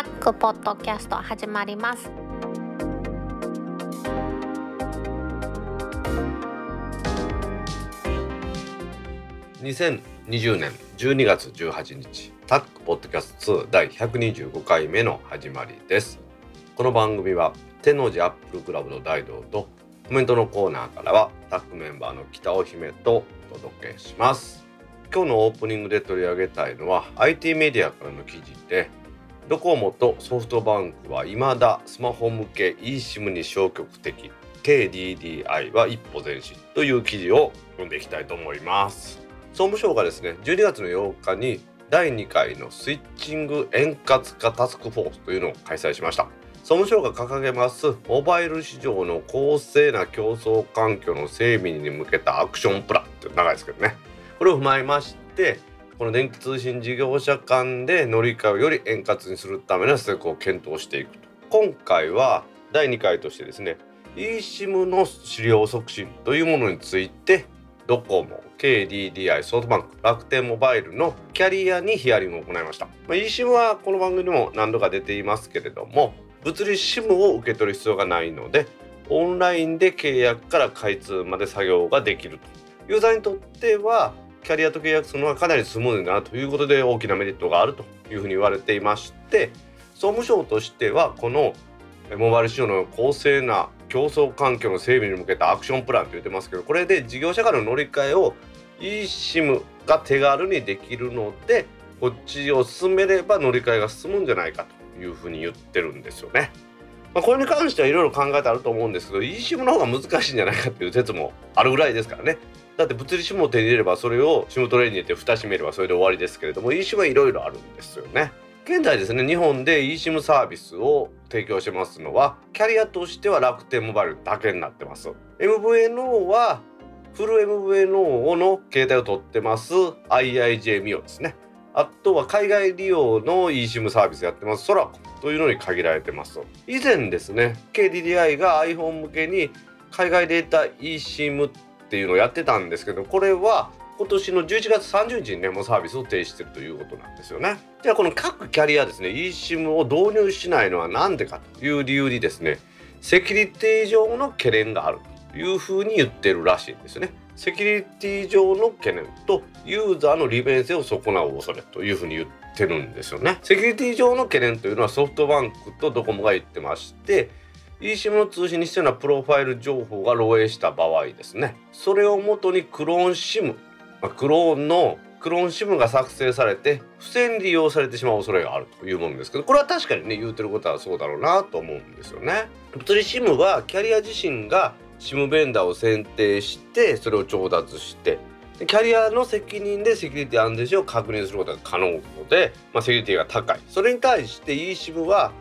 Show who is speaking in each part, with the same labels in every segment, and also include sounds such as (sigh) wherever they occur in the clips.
Speaker 1: タックポッドキャスト始まります。
Speaker 2: 2020年12月18日タックポッドキャスト2第125回目の始まりです。この番組は天王寺アップルクラブの大道とコメントのコーナーからはタックメンバーの北尾姫とお届けします。今日のオープニングで取り上げたいのは IT メディアからの記事でドコモとソフトバンクは未だスマホ向け eSIM に消極的 KDDI は一歩前進という記事を読んでいきたいと思います。総務省がですね12月の8日に第2回のスイッチング円滑化タスクフォースというのを開催しました。総務省が掲げますモバイル市場の公正な競争環境の整備に向けたアクションプランって長いですけどね。これを踏まえましてこの電気通信事業者間で乗り換えをより円滑にするための施策を検討していくと。今回は第2回としてですね eSIM の使用促進というものについてドコモ KDDI ソフトバンク楽天モバイルのキャリアにヒアリングを行いました、まあ、eSIM はこの番組でも何度か出ていますけれども物理 SIM を受け取る必要がないのでオンラインで契約から開通まで作業ができると。ユーザーにとってはキャリアと契約するのはかなりスムーズだなということで大きなメリットがあるというふうに言われていまして総務省としてはこのモバイル市場の公正な競争環境の整備に向けたアクションプランと言ってますけどこれで事業者からの乗り換えを eSIM が手軽にできるのでこっちを進めれば乗り換えが進むんじゃないかというふうに言ってるんですよね。まあ、これに関してはいろいろ考えてあると思うんですけど eSIM の方が難しいんじゃないかっていう説もあるぐらいですからねだって物理 SIM を手に入れればそれを SIM トレーに入れて蓋閉めればそれで終わりですけれども eSIM はいろいろあるんですよね。現在ですね日本で eSIM サービスを提供してますのはキャリアとしては楽天モバイルだけになってます。MVNO はフル MVNO の携帯を取ってます。IIJ ミオですね。あとは海外利用の eSIM サービスやってます。ソラコというのに限られてます。以前ですね KDDI が iPhone 向けに海外データ eSIM っていうのをやってたんですけどこれは今年の11月30日にねもうサービスを停止してるということなんですよね。じゃあこの各キャリアですね eSIM を導入しないのは何でかという理由にですねセキュリティ上の懸念があるというふうに言ってるらしいんですね。セキュリティ上の懸念とユーザーの利便性を損なう恐れというふうに言ってるんですよね。セキュリティ上の懸念というのはソフトバンクとドコモが言ってまして eSIM の通信に必要なプロファイル情報が漏洩した場合ですね。それをもとにクローン SIM、まあ、クローンのクローン SIM が作成されて不正に利用されてしまう恐れがあるというものですけどこれは確かにね言うてることはそうだろうなと思うんですよね。物理 SIM はキャリア自身が SIM ベンダーを選定してそれを調達してキャリアの責任でセキュリティ安全性を確認することが可能で、まあ、セキュリティが高い。それに対して eSIM は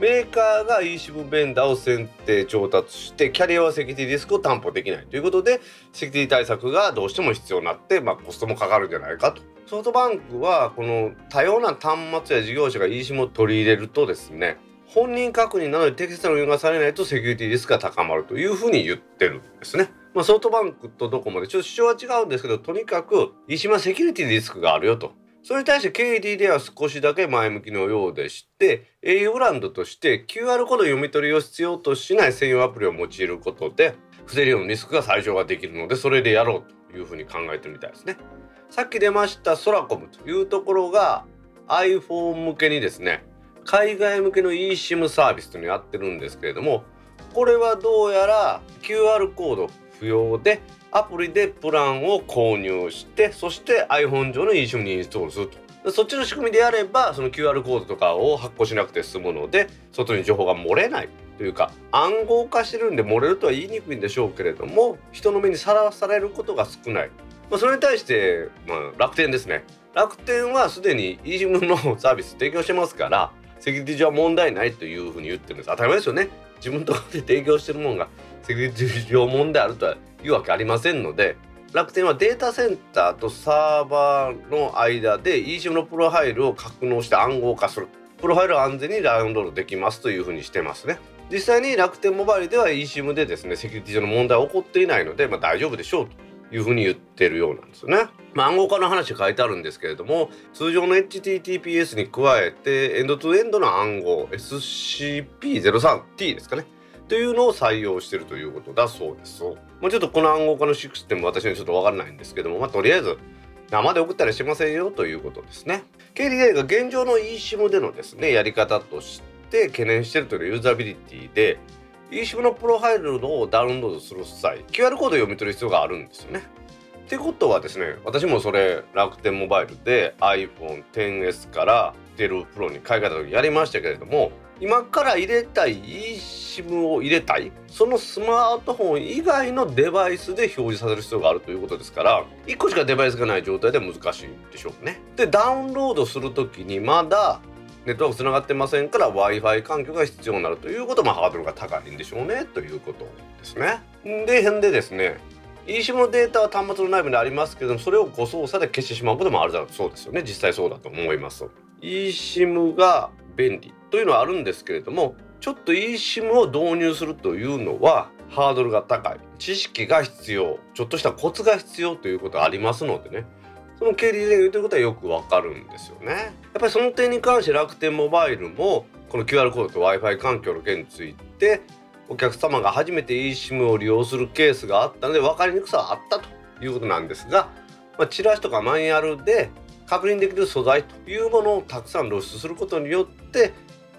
Speaker 2: メーカーが eSIM ベンダーを選定調達してキャリアはセキュリティリスクを担保できないということでセキュリティ対策がどうしても必要になって、まあ、コストもかかるんじゃないかと。ソフトバンクはこの多様な端末や事業者が eSIM を取り入れるとですね本人確認などに適切な運用がされないとセキュリティリスクが高まるというふうに言ってるんですね。まあ、ソフトバンクとドコモでちょっと主張は違うんですけどとにかく eSIM はセキュリティリスクがあるよと。それに対して KD では少しだけ前向きのようでして au ブランドとして QR コード読み取りを必要としない専用アプリを用いることで不正利用のリスクが最小化できるのでそれでやろうというふうに考えてみたいですね。さっき出ましたソラコムというところが iPhone 向けにですね海外向けの eSIM サービスというのをやってるんですけれどもこれはどうやら QR コード不要でアプリでプランを購入してそして iPhone 上の eSIM にインストールすると。そっちの仕組みでやればその QR コードとかを発行しなくて済むので外に情報が漏れないというか暗号化してるんで漏れるとは言いにくいんでしょうけれども人の目にさらされることが少ない、まあ、それに対して、まあ、楽天ですね。楽天はすでに eSIM のサービス提供してますからセキュリティ上は問題ないというふうに言ってるんです。当たり前ですよね。自分とこで提供してるものがセキュリティ上問題あるというわけありませんので楽天はデータセンターとサーバーの間で eSIM のプロファイルを格納して暗号化する。プロファイルを安全にダウンロードできますというふうにしてますね。実際に楽天モバイルでは eSIM でですねセキュリティ上の問題は起こっていないので、まあ、大丈夫でしょうというふうに言ってるようなんですよね。まあ、暗号化の話書いてあるんですけれども通常の HTTPS に加えてエンドトゥエンドの暗号 SCP03T ですかね。というのを採用してるということだそうです。もうちょっとこの暗号化のシステム私にはちょっとわからないんですけども、まあ、とりあえず生で送ったりしませんよということですね。KDA が現状の eSIM でのですねやり方として懸念してるというユーザビリティで eSIM のプロファイルをダウンロードする際 QR コードを読み取る必要があるんですよね。ってことはですね私もそれ楽天モバイルで iPhone10S から出るプロに買い替えた時やりましたけれども今から入れたい eSIM を入れたい。そのスマートフォン以外のデバイスで表示させる必要があるということですから1個しかデバイスがない状態で難しいでしょうね。でダウンロードする時にまだネットワークつながってませんから Wi-Fi 環境が必要になるということもハードルが高いんでしょうね。ということですね。で辺でですね eSIM のデータは端末の内部にありますけどもそれを誤操作で消してしまうこともあるだろう。そうですよね。実際そうだと思います。eSIM が便利。というのはあるんですけれどもちょっと eSIM を導入するというのはハードルが高い。知識が必要。ちょっとしたコツが必要ということがありますのでね。その経理で言うということはよくわかるんですよね。やっぱりその点に関して楽天モバイルもこの QR コードと Wi-Fi 環境の件についてお客様が初めて eSIM を利用するケースがあったので分かりにくさはあったということなんですが、まあ、チラシとかマニュアルで確認できる素材というものをたくさん露出することによって、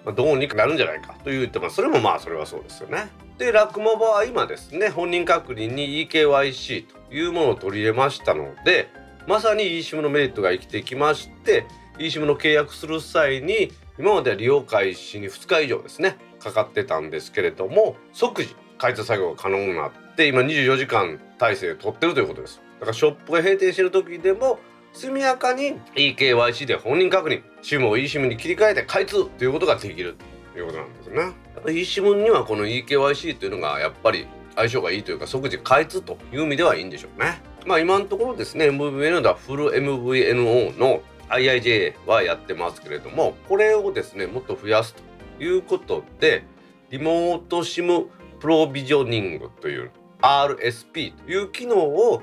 Speaker 2: まあ、どうにかなるんじゃないかと言ってますそれもまあそれはそうですよね。でラクモバは今ですね本人確認に eKYC というものを取り入れましたのでまさに eSIM のメリットが生きてきまして eSIM の契約する際に今までは利用開始に2日以上ですねかかってたんですけれども即時開通作業が可能になって今24時間体制を取ってるということですだからショップが閉店してる時でも速やかに eKYC で本人確認 SIM を eSIM に切り替えて開通ということができるということなんですね。eSIM にはこの eKYC というのがやっぱり相性がいいというか即時開通という意味ではいいんでしょうね。まあ今のところですね MVNO ではフル MVNO の IIJ はやってますけれどもこれをですねもっと増やすということでリモート SIM プロビジョニングという RSP という機能を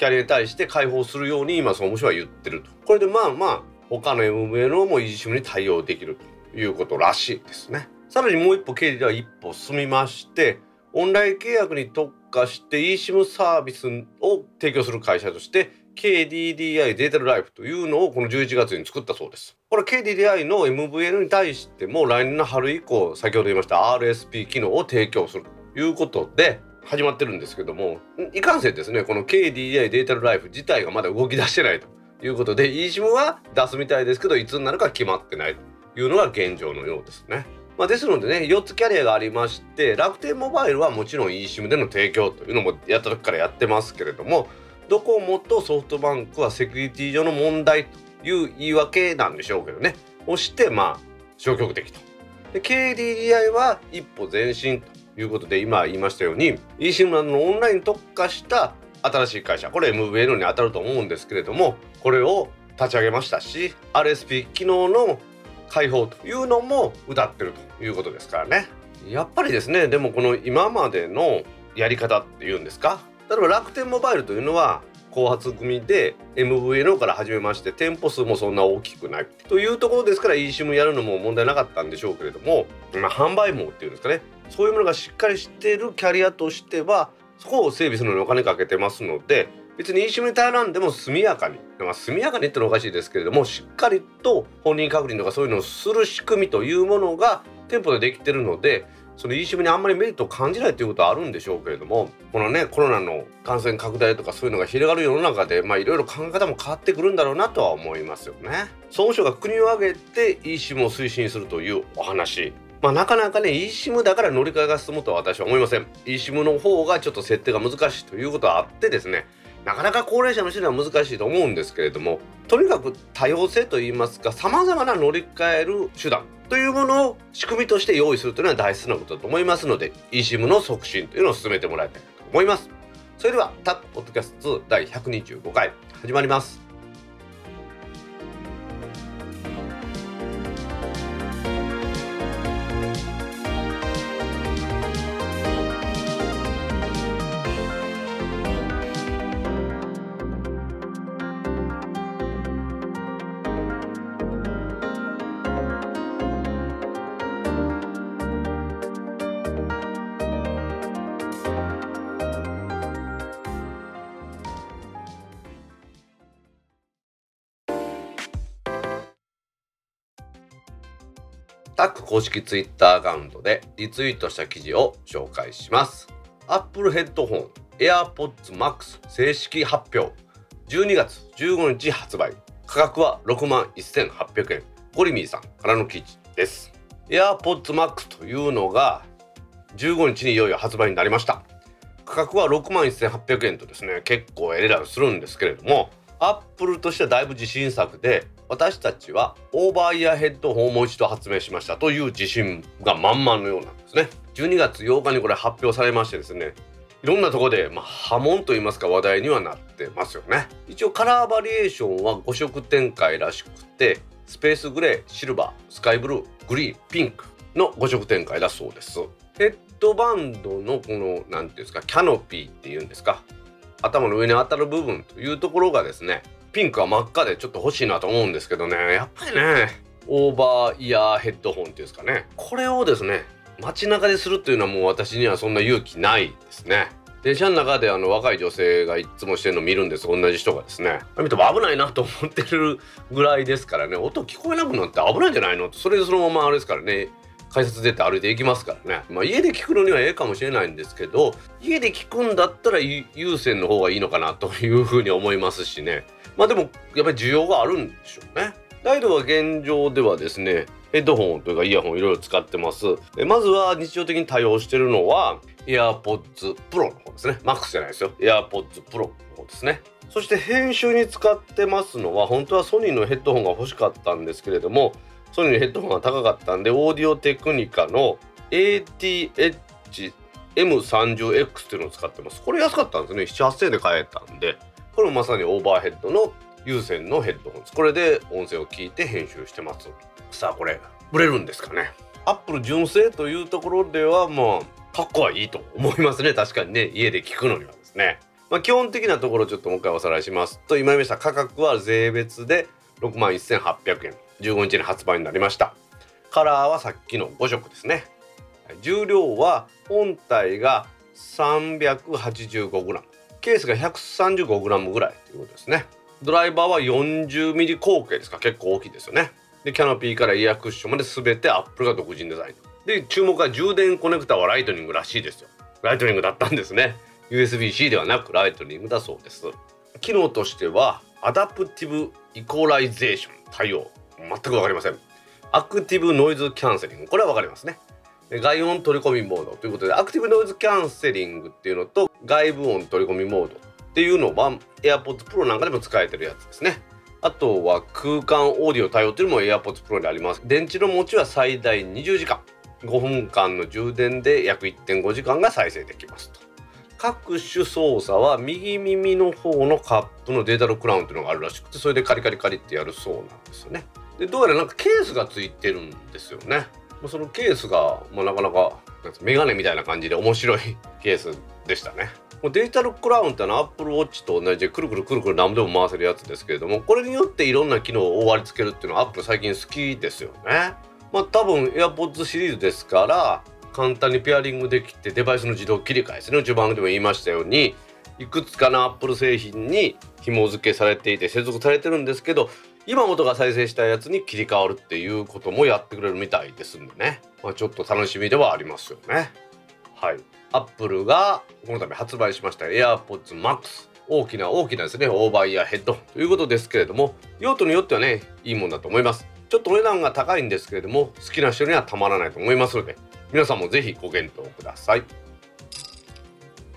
Speaker 2: キャリアに対して開放するように今総務省は言ってるとこれでまあまあ他の MVNO も eSIM に対応できるということらしいですねさらにもう一歩経理では一歩進みましてオンライン契約に特化して eSIM サービスを提供する会社として KDDI データルライフというのをこの11月に作ったそうです。これ KDDI の MVN に対しても来年の春以降先ほど言いました RSP 機能を提供するということで始まってるんですけどもいかんせんですねこの KDDI データルライフ自体がまだ動き出してないということで eSIM は出すみたいですけどいつになるか決まってないというのが現状のようですね。まあ、ですのでね4つキャリアがありまして楽天モバイルはもちろん eSIM での提供というのもやった時からやってますけれどもドコモとソフトバンクはセキュリティ上の問題という言い訳なんでしょうけどねをしてまあ消極的と。で KDDI は一歩前進ということで今言いましたように eSIM のオンラインに特化した新しい会社これ MVN に当たると思うんですけれどもこれを立ち上げましたし RSP 機能の開放というのも謳ってるということですからね。やっぱりですねでもこの今までのやり方っていうんですか例えば楽天モバイルというのは後発組で MVNO から始めまして店舗数もそんな大きくないというところですから eSIM やるのも問題なかったんでしょうけれども、まあ、販売網っていうんですかねそういうものがしっかりしているキャリアとしてはそこを整備するのにお金かけてますので別に eSIM に頼らんでも速やかに、まあ、速やかにってのはおかしいですけれどもしっかりと本人確認とかそういうのをする仕組みというものが店舗でできてるのでその eSIM にあんまりメリットを感じないということはあるんでしょうけれどもこのねコロナの感染拡大とかそういうのが広がる世の中でまあいろいろ考え方も変わってくるんだろうなとは思いますよね。総務省が国を挙げて eSIM を推進するというお話まあ、なかなかね eSIM だから乗り換えが進むとは私は思いません。eSIM の方がちょっと設定が難しいということはあってですねなかなか高齢者の人には難しいと思うんですけれどもとにかく多様性といいますかさまざまな乗り換える手段というものを仕組みとして用意するというのは大切なことだと思いますので eSIM の促進というのを進めてもらいたいと思います。それではタップポッドキャスト2第125回始まります。タック公式ツイッターアカウントでリツイートした記事を紹介します。Apple ヘッドホン AirPods Max 正式発表。12月15日発売。価格は6万1800円。ゴリミーさんからの記事です。AirPods Max というのが15日にいよいよ発売になりました。価格は6万1800円とですね結構エレラーするんですけれどもアップルとしてはだいぶ自信作で私たちはオーバーイヤーヘッドホンをもう一度発明しましたという自信が満々のようなんですね。12月8日にこれ発表されましてですねいろんなとこで、まあ、波紋といいますか話題にはなってますよね。一応カラーバリエーションは5色展開らしくてスペースグレーシルバースカイブルーグリーンピンクの5色展開だそうです。ヘッドバンドのこの何ていうんですかキャノピーっていうんですか頭の上に当たる部分というところがですねピンクは真っ赤でちょっと欲しいなと思うんですけどね。やっぱりねオーバーイヤーヘッドホンっていうんですかね。これをですね街中でするっていうのはもう私にはそんな勇気ないですね。電車の中であの若い女性がいつもしてるの見るんです。同じ人がですね。見ても危ないなと思ってるぐらいですからね。音聞こえなくなって危ないんじゃないのそれでそのままあれですからね。改札出て歩いていきますからね、まあ、家で聞くのにはええかもしれないんですけど家で聞くんだったら有線の方がいいのかなというふうに思いますしね。まあでもやっぱり需要があるんでしょうね。ダイドは現状ではですねヘッドホンというかイヤホンいろいろ使ってます。まずは日常的に対応してるのは AirPods Pro の方ですね。MAX じゃないですよ。AirPods Pro の方ですね。そして編集に使ってますのは本当はソニーのヘッドホンが欲しかったんですけれどもソニーのヘッドホンが高かったんでオーディオテクニカの ATH M30X っていうのを使ってます。これ安かったんですね。7,8000円で買えたんで。これもまさにオーバーヘッドの有線のヘッドホンです。これで音声を聞いて編集してます。さあこれ売れるんですかね。アップル純正というところではまあかっこはいいと思いますね。確かにね。家で聞くのにはですね。まあ、基本的なところちょっともう一回おさらいしますと今言いました価格は税別で6万1800円。15日に発売になりました。カラーはさっきの5色ですね。重量は本体が 385g ケースが 135g ぐらいということですね。ドライバーは 40mm 口径ですか？結構大きいですよね。でキャノピーからイヤクッションまで全てアップルが独自デザイン。で注目は充電コネクタはライトニングらしいですよ。ライトニングだったんですね。USB-C ではなくライトニングだそうです。機能としては Adaptive Equalization 対応。全く分かりません。アクティブノイズキャンセリング。これは分かりますね。外音取り込みモードということでアクティブノイズキャンセリングっていうのと外部音取り込みモードっていうのは AirPods Pro なんかでも使えてるやつですね。あとは空間オーディオ対応っていうのも AirPods Pro にあります。電池の持ちは最大20時間。5分間の充電で約1.5時間が再生できますと。各種操作は右耳の方のカップのデータロクラウンっていうのがあるらしくてそれでカリカリカリってやるそうなんですよね。でどうやらなんかケースがついてるんですよね。まそのケースが、まあ、なかなかメガネみたいな感じで面白いケースでしたね。デジタルクラウンってのはアップルウォッチと同じでくるくるくるくる何でも回せるやつですけれどもこれによっていろんな機能を割り付けるっていうのはアップル最近好きですよね。まあ多分 AirPods シリーズですから簡単にペアリングできてデバイスの自動切り替えですね序盤でも言いましたようにいくつかのアップル製品に紐付けされていて接続されてるんですけど今元が再生したやつに切り替わるっていうこともやってくれるみたいですんでね、まあ、ちょっと楽しみではありますよね。はい。アップルがこの度発売しました AirPods Max 大きな大きなですねオーバーイヤーヘッドということですけれども用途によってはねいいもんだと思います。ちょっとお値段が高いんですけれども好きな人にはたまらないと思いますので皆さんもぜひご検討ください。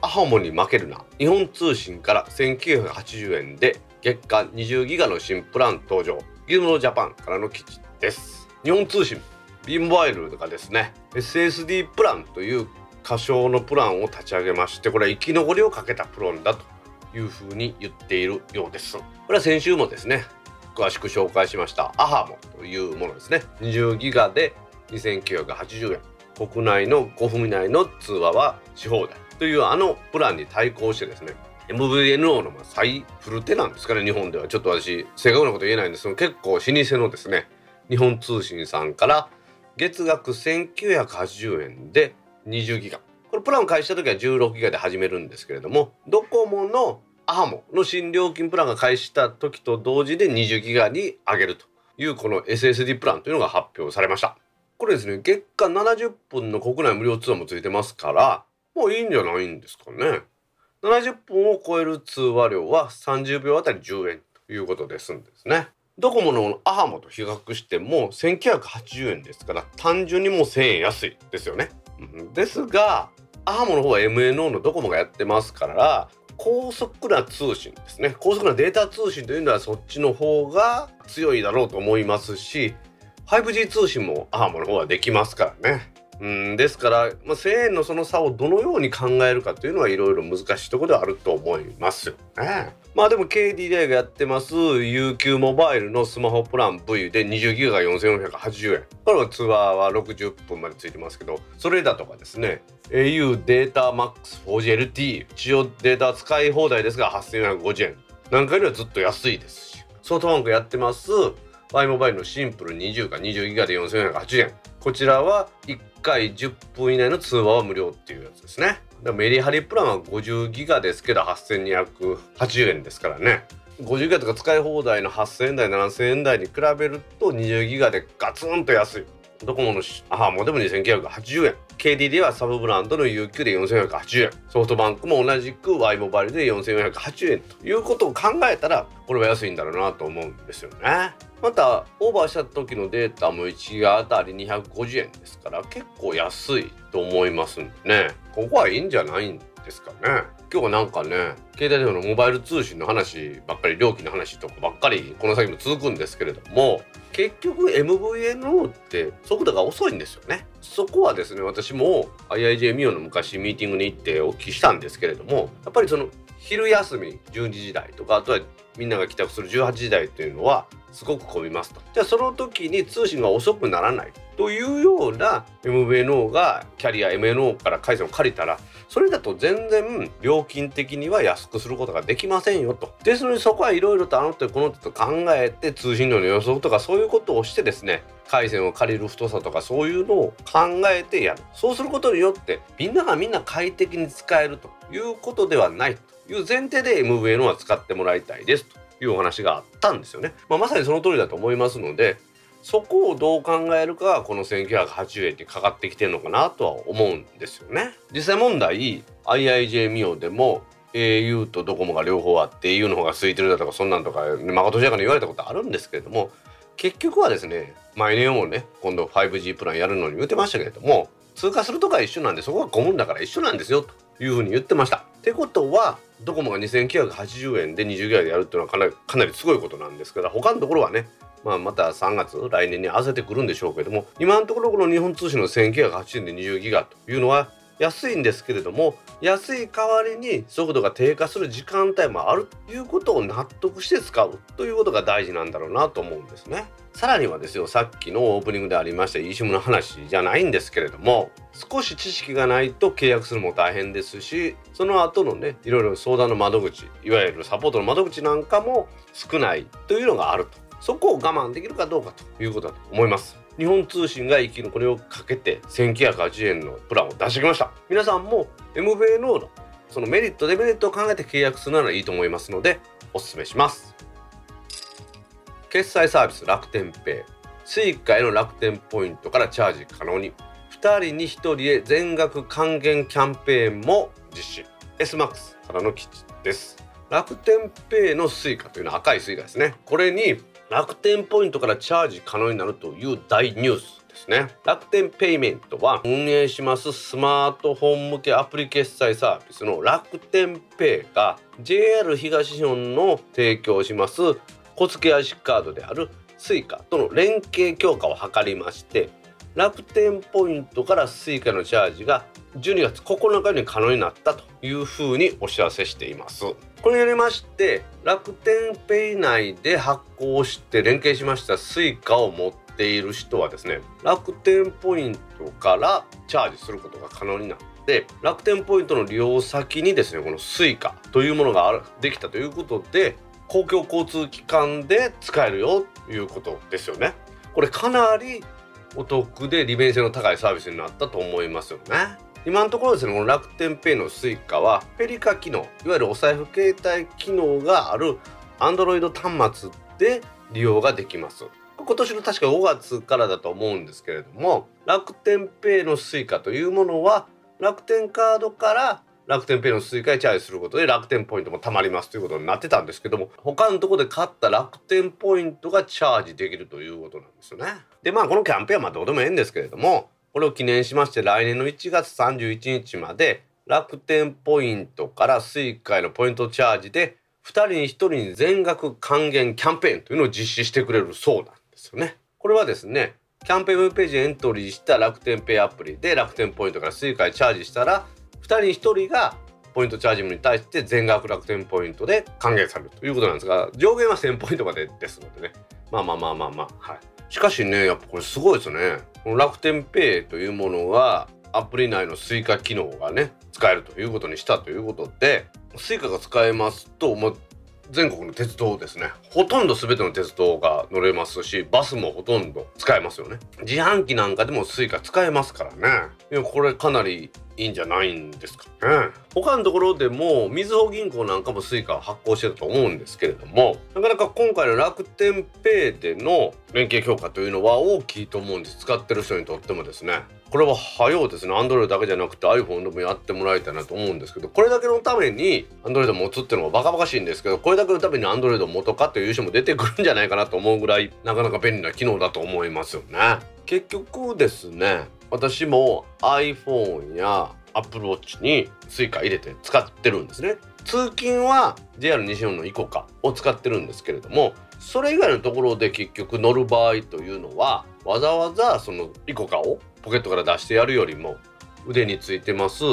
Speaker 2: アハモに負けるな。日本通信から1980円で月間20ギガの新プラン登場。ギズモジャパンからの記事です。日本通信 B モバイルがですね SSD プランという仮称のプランを立ち上げましてこれは生き残りをかけたプランだというふうに言っているようです。これは先週もですね詳しく紹介しましたアハモというものですね。20ギガで2980円。国内の5分以内の通話はし放題というあのプランに対抗してですね MVNO の最古手なんですかね日本ではちょっと私正確なこと言えないんですけど結構老舗のですね日本通信さんから月額1980円で20ギガ。これプランを開始した時は16ギガで始めるんですけれどもドコモのアハモの新料金プランが開始した時と同時で20ギガに上げるというこの SSD プランというのが発表されました。これですね月間70分の国内無料通話もついてますからもういいんじゃないんですかね。70分を超える通話料は30秒あたり10円ということで済んですね。ドコモのアハモと比較しても1980円ですから単純にもう1000円安いですよね。ですがアハモの方は MNO のドコモがやってますから高速な通信ですね。高速なデータ通信というのはそっちの方が強いだろうと思いますし 5G 通信もアーモの方はできますからね。うんですから、まあ、1000円のその差をどのように考えるかというのはいろいろ難しいところではあると思いますよね。まあでも KDDI がやってます UQ モバイルのスマホプラン V で20ギガが4480円。これは通話は60分までついてますけど、それだとかですね、au データ MAX4GLT 一応データ使い放題ですが8450円。なんかよりはずっと安いですし、ソフトバンクやってます Y モバイルのシンプル20か20ギガで4480円。こちらは1回10分以内の通話は無料っていうやつですね。メリハリプランは50ギガですけど8280円ですからね。50ギガとか使い放題の8000円台7000円台に比べると20ギガでガツンと安い。ドコモのアハモでも2980円。KDD はサブブランドの UQ で4480円。ソフトバンクも同じく Y モバイルで4480円ということを考えたらこれは安いんだろうなと思うんですよね。またオーバーした時のデータも1ギガあたり250円ですから結構安いと思いますんでね。ここはいいんじゃないんですかね。今日はなんかね携帯電話のモバイル通信の話ばっかり料金の話とかばっかりこの先も続くんですけれども結局 MVNO って速度が遅いんですよね。そこはですね私も IIJ ミオの昔ミーティングに行ってお聞きしたんですけれどもやっぱりその昼休み12時時代とかあとはみんなが帰宅する18時台っていうのはすごく混みますと。じゃあその時に通信が遅くならないというような MVNO がキャリア MNO から回線を借りたらそれだと全然料金的には安くすることができませんよと。ですのでそこはいろいろとあの手この手と考えて通信量の予測とかそういうことをしてですね回線を借りる太さとかそういうのを考えてやる。そうすることによってみんながみんな快適に使えるということではないという前提で MVN は使ってもらいたいですというお話があったんですよね、まあ、まさにその通りだと思いますのでそこをどう考えるかこの1980円にかかってきてるのかなとは思うんですよね。実際問題 IIJ ミオでも au とドコモが両方あって au の方が空いてるだとかそんなんとかまことしやかに言われたことあるんですけれども結局はですね毎年もね今度 5G プランやるのに言ってましたけれども通過するとか一緒なんでそこが混むんだから一緒なんですよというふうに言ってました。ってことはドコモが2980円で20ギガでやるっていうのはかなりかなりすごいことなんですけど他のところはねまあ、また3月来年に合わせてくるんでしょうけども今のところこの日本通信の1980円で20ギガというのは安いんですけれども安い代わりに速度が低下する時間帯もあるということを納得して使うということが大事なんだろうなと思うんですね。さらにはですよさっきのオープニングでありました eSIM の話じゃないんですけれども少し知識がないと契約するも大変ですしその後のねいろいろ相談の窓口いわゆるサポートの窓口なんかも少ないというのがあるとそこを我慢できるかどうかということだと思います。日本通信が生き残りをかけて1980円のプランを出してきました。皆さんも MVNO のそのメリットデメリットを考えて契約するならいいと思いますのでおすすめします。決済サービス楽天ペイ。Suica への楽天ポイントからチャージ可能に。2人に1人へ全額還元キャンペーンも実施。SMAX からの記事です。楽天ペイの Suica というのは赤い Suica ですね。これに楽天ポイントからチャージ可能になるという大ニュースですね。楽天ペイメントは運営しますスマートフォン向けアプリ決済サービスの楽天ペイが JR 東日本の提供します。小付足カードである Suica との連携強化を図りまして楽天ポイントから Suica のチャージが12月9日に可能になったというふうにお知らせしています。これによりまして楽天ペイ内で発行して連携しました Suica を持っている人はですね楽天ポイントからチャージすることが可能になって楽天ポイントの利用先にですねこの Suica というものができたということで公共交通機関で使えるよということですよね。これかなりお得で利便性の高いサービスになったと思いますよね。今のところですねこの楽天ペイの Suica はペリカ機能いわゆるお財布携帯機能がある Android 端末で利用ができます今年の確か5月からだと思うんですけれども楽天ペイの Suica というものは楽天カードから楽天ペイの Suica にチャージすることで楽天ポイントも貯まりますということになってたんですけども他のところで買った楽天ポイントがチャージできるということなんですよね。でまあこのキャンペーンはまあどうでもいいんですけれどもこれを記念しまして来年の1月31日まで楽天ポイントから Suica へのポイントチャージで2人に1人に全額還元キャンペーンというのを実施してくれるそうなんですよね。これはですねキャンペーンウェブページエントリーした楽天ペイアプリで楽天ポイントから Suica にチャージしたら2人に1人がポイントチャージに対して全額楽天ポイントで還元されるということなんですが上限は1000ポイントまでですのでねまあまあまあまあまあ。はい。しかしねやっぱこれすごいですね。この楽天ペイというものはアプリ内の Suica 機能がね使えるということにしたということで Suica が使えますともう全国の鉄道ですね。ほとんど全ての鉄道が乗れますしバスもほとんど使えますよね。自販機なんかでも Suica 使えますからね。いやこれかなりいいんじゃないんですかね。他のところでもみずほ銀行なんかも Suica を発行してると思うんですけれどもなかなか今回の楽天ペイでの連携強化というのは大きいと思うんです。使ってる人にとってもですね。これは早うですね。Android だけじゃなくて iPhone でもやってもらいたいなと思うんですけどこれだけのために Android を持つっていうのはバカバカしいんですけどこれだけのために Android を持とかという人も出てくるんじゃないかなと思うぐらいなかなか便利な機能だと思いますよね。結局ですね私も iPhone や Apple Watch に Suica 入れて使ってるんですね。通勤は JR 西日本の ICOCA を使ってるんですけれどもそれ以外のところで結局乗る場合というのはわざわざその ICOCA をポケットから出してやるよりも腕についてます。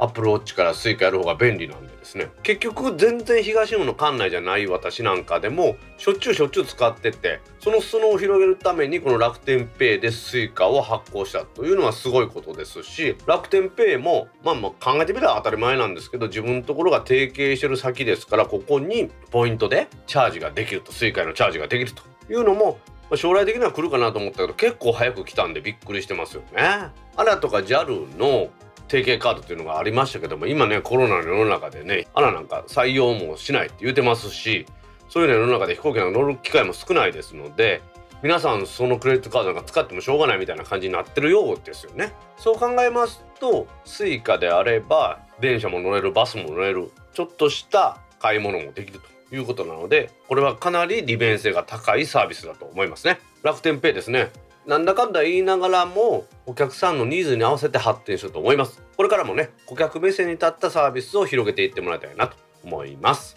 Speaker 2: Apple Watch から Suica やる方が便利なんでですね結局全然東日本の管内じゃない私なんかでもしょっちゅうしょっちゅう使っててその裾野を広げるためにこの楽天ペイで Suica を発行したというのはすごいことですし楽天ペイもまあまあ考えてみれば当たり前なんですけど自分のところが提携してる先ですからここにポイントでチャージができると Suica へのチャージができるというのも将来的には来るかなと思ったけど結構早く来たんでびっくりしてますよね。アラとか JAL の提携カードっていうのがありましたけども今ねコロナの世の中でねアラなんか採用もしないって言うてますしそういうの世の中で飛行機なんか乗る機会も少ないですので皆さんそのクレジットカードなんか使ってもしょうがないみたいな感じになってるようですよね。そう考えますと Suica であれば電車も乗れるバスも乗れるちょっとした買い物もできるということなのでこれはかなり利便性が高いサービスだと思いますね。楽天ペイですねなんだかんだ言いながらもお客さんのニーズに合わせて発展しようと思います。これからもね顧客目線に立ったサービスを広げていってもらいたいなと思います。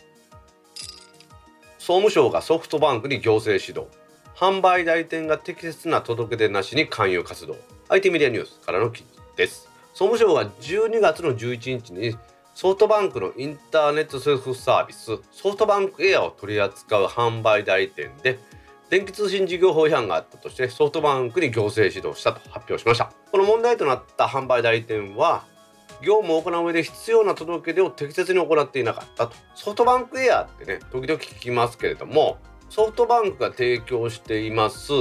Speaker 2: 総務省がソフトバンクに行政指導販売代理店が適切な届け出なしに勧誘活動。IT メディアニュースからの記事です。総務省が12月の11日にソフトバンクのインターネットセルフサービスソフトバンクエアを取り扱う販売代理店で電気通信事業法違反があったとしてソフトバンクに行政指導したと発表しました。この問題となった販売代理店は業務を行う上で必要な届け出を適切に行っていなかったと。ソフトバンクエアってね時々聞きますけれどもソフトバンクが提供しています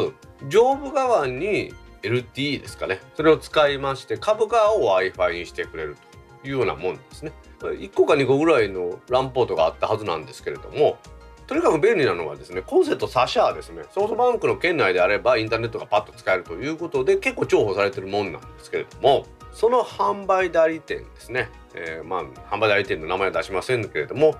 Speaker 2: 上部側に LTE ですかね。それを使いまして株側を Wi-Fi にしてくれるというようなもんですね。1個か2個ぐらいの LAN ポートがあったはずなんですけれどもとにかく便利なのはですねコンセント差しはですね。ソフトバンクの圏内であればインターネットがパッと使えるということで結構重宝されてるもんなんですけれどもその販売代理店ですね、えー、まあ販売代理店の名前は出しませんけれども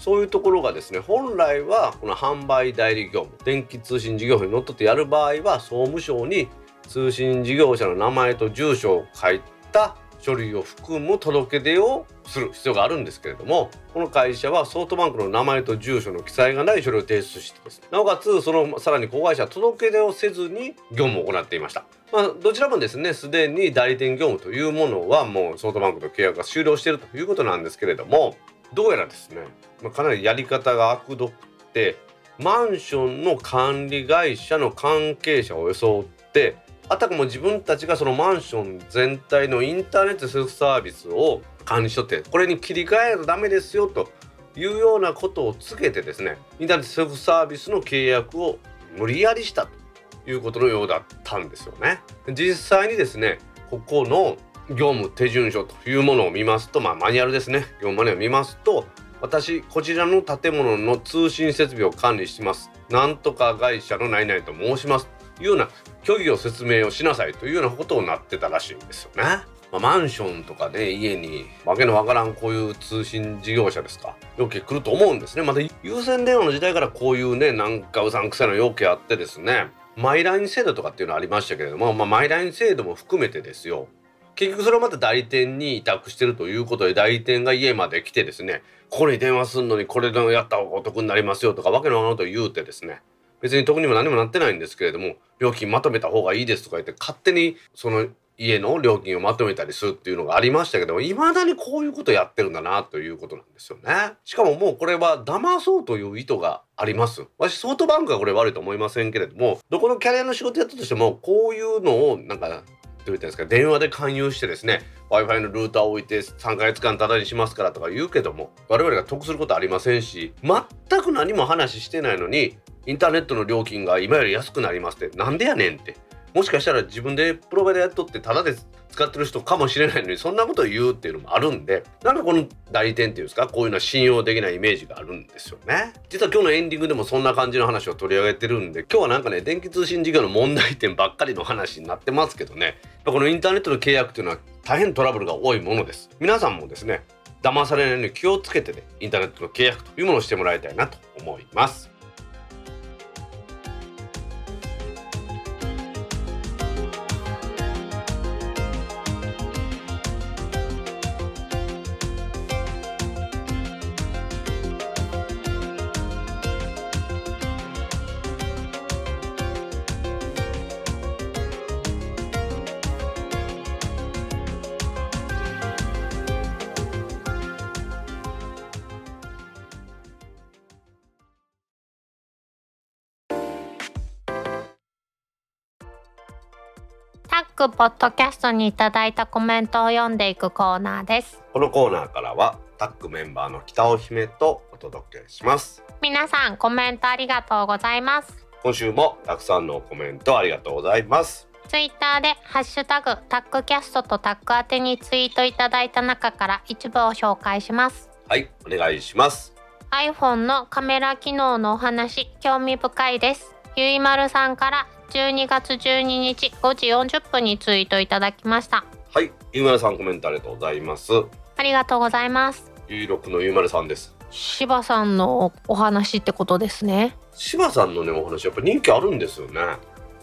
Speaker 2: そういうところがですね本来はこの販売代理業務電気通信事業法にのっとってやる場合は総務省に通信事業者の名前と住所を書いた書類を含む届け出をする必要があるんですけれどもこの会社はソフトバンクの名前と住所の記載がない書類を提出してですなおかつそのさらに子会社は届け出をせずに業務を行っていました。まあ、どちらもですねすでに代理店業務というものはもうソフトバンクと契約が終了しているということなんですけれどもどうやらですね、まあ、かなりやり方が悪毒ってマンションの管理会社の関係者を装ってあたかも自分たちがそのマンション全体のインターネットセルフサービスを管理しとってこれに切り替えるとダメですよというようなことをつけてですねインターネットセルフサービスの契約を無理やりしたということのようだったんですよね。実際にですねここの業務手順書というものを見ますと、まあ、マニュアルですね。業務マニュアルを見ますと私こちらの建物の通信設備を管理します。なんとか会社の何々と申します。いうような虚偽を説明をしなさいというようなことになってたらしいんですよね。まあ、マンションとかね家にわけのわからんこういう通信事業者ですか？要件来ると思うんですね。また有線電話の時代からこういうねなんかうさんくさいの要件あってですね。マイライン制度とかっていうのありましたけれども、まあ、マイライン制度も含めてですよ。結局それはまた代理店に委託してるということで代理店が家まで来てですねここに電話するのにこれでやった方がお得になりますよとかわけのわからんこと言うてですね別に特にも何もなってないんですけれども料金まとめた方がいいですとか言って勝手にその家の料金をまとめたりするっていうのがありましたけどいまだにこういうことやってるんだなということなんですよね。しかももうこれは騙そうという意図があります。私ソフトバンクはこれ悪いと思いませんけれどもどこのキャリアの仕事やったとしてもこういうのをなんかどう言ったんですか電話で勧誘してですね w i f i のルーターを置いて3ヶ月間タダにしますからとか言うけども我々が得することありませんし全く何も話してないのにインターネットの料金が今より安くなりますって。なんでやねんって。もしかしたら自分でプロバイダーやっとってタダで使ってる人かもしれないのにそんなことを言うっていうのもあるんで。なんかこの代理店っていうんですか？こういうのは信用できないイメージがあるんですよね。実は今日のエンディングでもそんな感じの話を取り上げてるんで今日はなんかね電気通信事業の問題点ばっかりの話になってますけどね。このインターネットの契約っていうのは大変トラブルが多いものです。皆さんもですね騙されないように気をつけてねインターネットの契約というものをしてもらいたいなと思います。
Speaker 1: タックポッドキャストにいただいたコメントを読んでいくコーナーです。
Speaker 2: このコーナーからはタックメンバーの北尾姫とお届けします。
Speaker 1: 皆さんコメントありがとうございます。
Speaker 2: 今週もたくさんのコメントありがとうございます。
Speaker 1: ツイッターでハッシュタグタックキャストとタック宛てにツイートいただいた中から一部を紹介します。
Speaker 2: はいお願いします。
Speaker 1: iPhone のカメラ機能のお話興味深いです。ゆいまるさんから12月12日5時40分にツイートいただきました。
Speaker 2: はいゆうまるさんコメントありがとうございます。
Speaker 1: ありがとうございます。
Speaker 2: ゆいろくのゆうまるさんです。
Speaker 1: 柴さんのお話ってことですね。
Speaker 2: 柴さんのねお話やっぱ人気あるんですよね。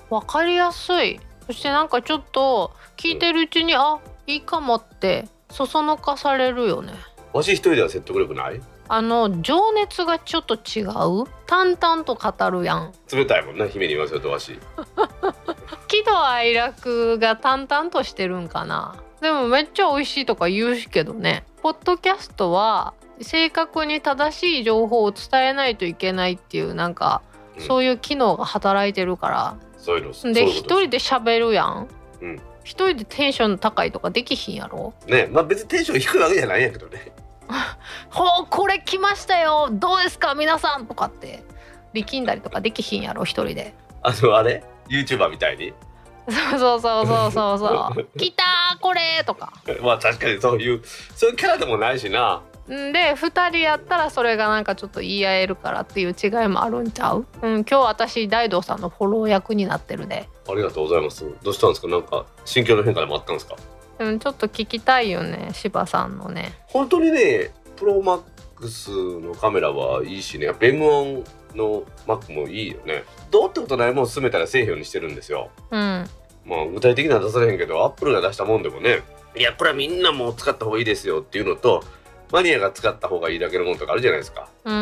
Speaker 1: わかりやすい。そしてなんかちょっと聞いてるうちに、あいいかもってそそのかされるよね。
Speaker 2: わし一人では説得力ない
Speaker 1: あの情熱がちょっと違う？淡々と語るやん。
Speaker 2: 冷たいもんね姫に言わせるとわし。(laughs)
Speaker 1: 喜怒哀楽が淡々としてるんかな。でもめっちゃ美味しいとか言うしけどね。ポッドキャストは正確に正しい情報を伝えないといけないっていうなんか、
Speaker 2: うん。
Speaker 1: そういう機能が働いてるから。
Speaker 2: そういうの
Speaker 1: で一人で喋るやん、
Speaker 2: うん。
Speaker 1: 一人でテンション高いとかできひんやろ？
Speaker 2: ねまあ別にテンション低いわけじゃないんやけどね (laughs)
Speaker 1: ほうこれ来ましたよ。どうですか？皆さんとかって。力んだりとかできひんやろ一人で。
Speaker 2: あのあれ？YouTuber みたいに？
Speaker 1: そうそうそうそうそうそう。(laughs) 来たーこれとか。
Speaker 2: まあ確かにそういうそういうキャラでもないしな。ん
Speaker 1: で2人やったらそれがなんかちょっと言い合えるからっていう違いもあるんちゃう、うん、今日私大道さんのフォロー役になってるで、
Speaker 2: ありがとうございます。どうしたんですか？なんか心境の変化でもあったんですか？
Speaker 1: うん、ちょっと聞きたいよね柴さんのね。
Speaker 2: 本当にねプロマックスのカメラはいいしね。やっぱ M1 の Mac もいいよね。どうってことないもん進めたら製品にしてるんですよ。
Speaker 1: うん。
Speaker 2: まあ具体的には出されへんけどアップルが出したもんでもね。いやこれはみんなもう使った方がいいですよっていうのとマニアが使った方がいいだけのものとかあるじゃないですか。
Speaker 1: うん。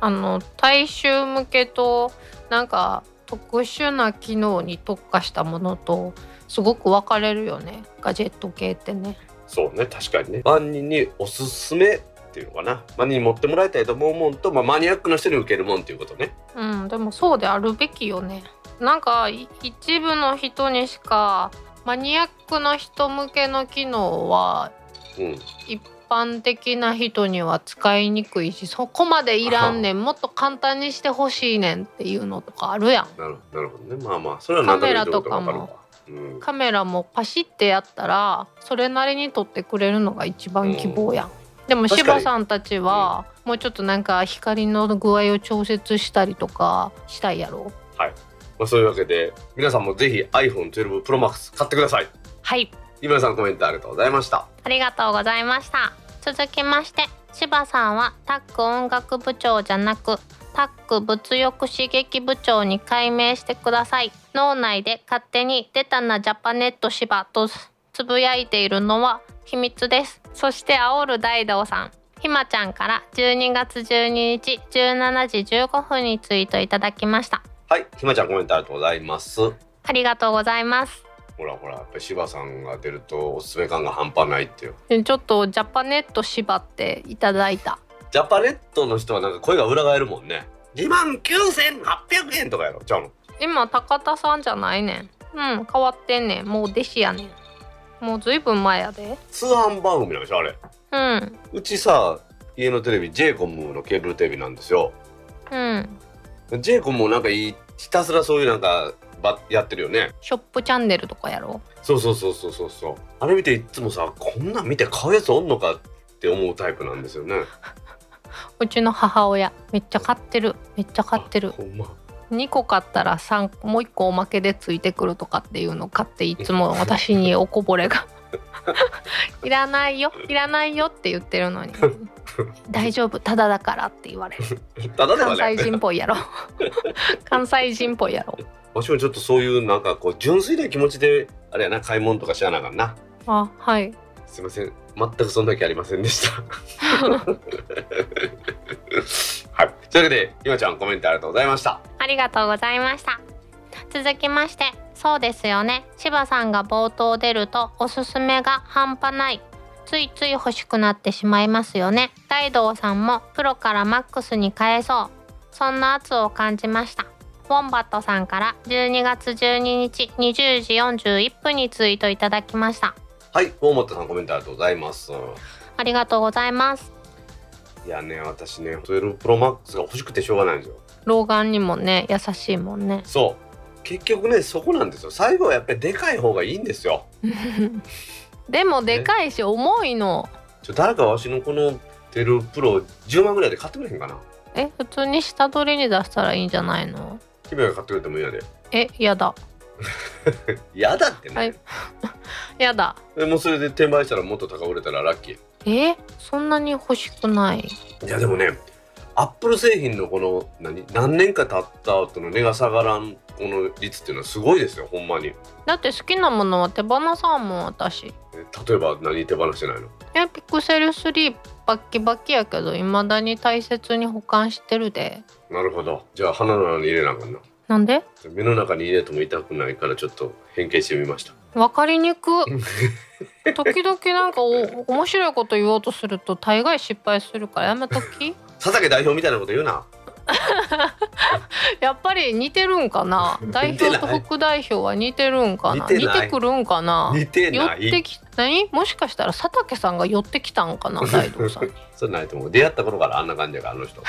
Speaker 1: あの大衆向けとなんか特殊な機能に特化したものとすごく分かれるよね。ガジェット系ってね。
Speaker 2: そうね確かにね。万人におすすめっていうのかな。万人に持ってもらいたいと思うもんと、まあ、マニアックな人に受けるもんっていうことね。
Speaker 1: うんでもそうであるべきよね。なんかい一部の人にしかマニアックな人向けの機能は
Speaker 2: うん。
Speaker 1: 一般的な人には使いにくいしそこまでいらんねん。もっと簡単にしてほしいねんっていうのとかあるやん。
Speaker 2: なるなるほどね。まあまあそれは何となく言ってることかるわうん。
Speaker 1: カメラもパシッてやったらそれなりに撮ってくれるのが一番希望やん、でも
Speaker 2: 確かに
Speaker 1: 柴さんたちはもうちょっとなんか光の具合を調節したりとかしたいやろ。
Speaker 2: はい。まあ、そういうわけで皆さんもぜひ iPhone12 Pro Max 買ってください。
Speaker 1: はい。
Speaker 2: 井村さんコメントありがとうございました。
Speaker 1: ありがとうございました。続きまして柴さんはタック音楽部長じゃなくタック物欲刺激部長に改名してください。脳内で勝手に出たなジャパネット芝とつぶやいているのは秘密です。そして煽る大道さん。ひまちゃんから12月12日17時15分にツイートいただきました。
Speaker 2: はいひまちゃんコメントありがとうございます。
Speaker 1: ありがとうございます。
Speaker 2: ほらほらやっぱり柴さんが出るとおすすめ感が半端ないっていう
Speaker 1: ちょっとジャパネット縛っていただいた
Speaker 2: ジャパネットの人はなんか声が裏返るもんね。2万9800円とかやろ。ちゃうの？
Speaker 1: 今高田さんじゃないねん。うん変わってんねん。もう弟子やねん。もうずいぶん前やで。
Speaker 2: 通販番組なんでしょあれ。
Speaker 1: うん。
Speaker 2: うちさ家のテレビ j コムのケーブルテレビなんですよ。
Speaker 1: うん。
Speaker 2: j コムもなんかいいひたすらそういうなんかばやってるよね。
Speaker 1: ショップチャンネルとかやろ？
Speaker 2: そうそうそうそうそうそう。あれ見ていつもさこんなん見て買うやつおんのかって思うタイプなんですよね
Speaker 1: うちの母親めっちゃ買ってる。めっちゃ買ってる。
Speaker 2: ま。
Speaker 1: 2個買ったら3もう1個おまけでついてくるとかっていうの買っていつも私におこぼれが。いらないよいらないよって言ってるのに。(laughs) 大丈夫ただだからって言われる。(laughs) 関西
Speaker 2: ね
Speaker 1: 人っぽいやろ。(laughs) 関西人っぽいやろ。
Speaker 2: わしもちょっとそういうなんかこう純粋な気持ちであれやな買い物とかしやなあかんな。
Speaker 1: あはい。
Speaker 2: すいません全くそんな気ありませんでした。はい。というわけでひまちゃんコメントありがとうございました。
Speaker 1: ありがとうございました。続きましてそうですよね。柴さんが冒頭出るとおすすめが半端ない。ついつい欲しくなってしまいますよね。大道さんもプロからマックスに変えそう。そんな圧を感じました。ウォンバットさんから12月12日20時41分にツイートいただきました。
Speaker 2: はい大本さんコメントありがとうございます。
Speaker 1: ありがとうございます。
Speaker 2: いやね私ね12 Pro Max が欲しくてしょうがないんですよ。
Speaker 1: 老眼にもね優しいもんね。
Speaker 2: そう。結局ねそこなんですよ。最後はやっぱりでかい方がいいんですよ。(laughs)
Speaker 1: でもでかいし重いの。
Speaker 2: ちょ誰かわしのこのテルプロ10万ぐらいで買ってくれへんかな。
Speaker 1: え普通に下取りに出したらいいんじゃないの？
Speaker 2: 君が買ってくれてもいいやで。
Speaker 1: えやだ (laughs)
Speaker 2: やだってね、
Speaker 1: はい。(laughs) やだ。
Speaker 2: でもうそれで転売したらもっと高売れたらラッキー。
Speaker 1: えそんなに欲しくない？
Speaker 2: いやでもねアップル製品のこの何？何年か経った後の値が下がらんこの率っていうのはすごいですよほんまに。
Speaker 1: だって好きなものは手放さんもん私。
Speaker 2: え例えば何手放してないの？
Speaker 1: えピクセル3バッキバキやけど未だに大切に保管してるで。
Speaker 2: なるほど。じゃあ鼻の穴に入れなあかんな
Speaker 1: なんで？
Speaker 2: 目の中に入れても痛くないからちょっと変形してみました。
Speaker 1: わかりにく。(laughs) 時々なんかお面白いこと言おうとすると大概失敗するからやめとき。
Speaker 2: 佐竹代表みたいなこと言うな。(laughs)
Speaker 1: やっぱり似てるんかな？代表と副代表は似てるんかな？
Speaker 2: 似て
Speaker 1: くるんかな？
Speaker 2: 似て
Speaker 1: 寄
Speaker 2: ない。
Speaker 1: ってき何？もしかしたら佐竹さんが寄ってきたんかな？大道さんに。(laughs)
Speaker 2: それないと思う。出会った頃からあんな感じやからあの人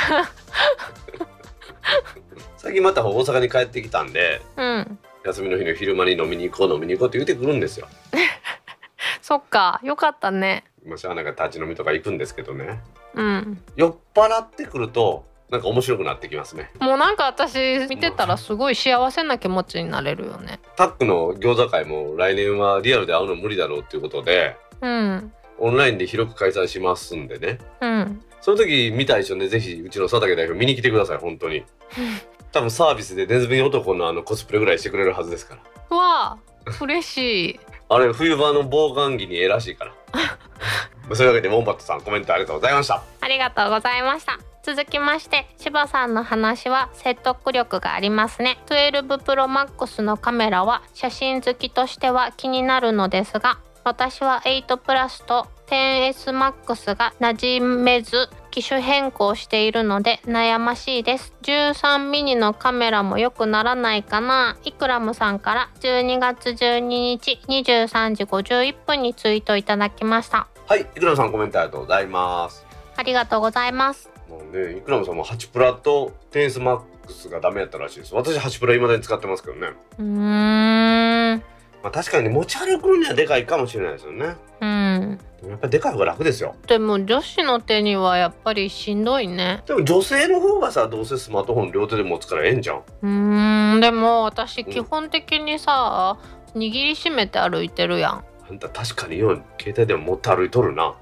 Speaker 2: (laughs) 最近また大阪に帰ってきたんで
Speaker 1: うん。
Speaker 2: 休みの日の昼間に飲みに行こう飲みに行こうって言ってくるんですよ。(laughs)
Speaker 1: そっかよかったね。
Speaker 2: まあしゃあないから立ち飲みとか行くんですけどね。
Speaker 1: うん。
Speaker 2: 酔っ払ってくるとなんか面白くなってきますね。
Speaker 1: もうなんか私見てたらすごい幸せな気持ちになれるよね。
Speaker 2: タックの餃子会も来年はリアルで会うの無理だろうっていうことで
Speaker 1: うん。
Speaker 2: オンラインで広く開催しますんでね。
Speaker 1: うん
Speaker 2: その時見たい人ねぜひうちの佐竹代表見に来てください本当に。(laughs) 多分サービスでネズミ男のあのコスプレぐらいしてくれるはずですから。
Speaker 1: わあ嬉しい。
Speaker 2: あれ冬場の防寒着にええらしいから。ま (laughs) あそういうわけでウォンバットさんコメントありがとうございました。
Speaker 1: ありがとうございました。続きまして柴さんの話は説得力がありますね。12 Pro Max のカメラは写真好きとしては気になるのですが私は8プラスと 10S Max が馴染めず機種変更しているので悩ましいです。13ミニのカメラも良くならないかな。イクラムさんから12月12日23時51分にツイートいただきました。
Speaker 2: はいいくらさんコメントありがとうございます。
Speaker 1: ありがとうございます。
Speaker 2: もうねいくらさんも8プラとテンスマックスがダメやったらしいです。私8プラ未だに使ってますけどね。
Speaker 1: うーん
Speaker 2: まあ確かに持ち歩くのにはでかいかもしれないですよね。
Speaker 1: うん。
Speaker 2: やっぱりでかい方が楽ですよ。
Speaker 1: でも女子の手にはやっぱりしんどいね。
Speaker 2: でも女性の方がさどうせスマートフォン両手で持つからええんじゃん。
Speaker 1: うーんでも私基本的にさ握りしめて歩いてるやん。
Speaker 2: あんた確かによう携帯でも持って歩いとるな。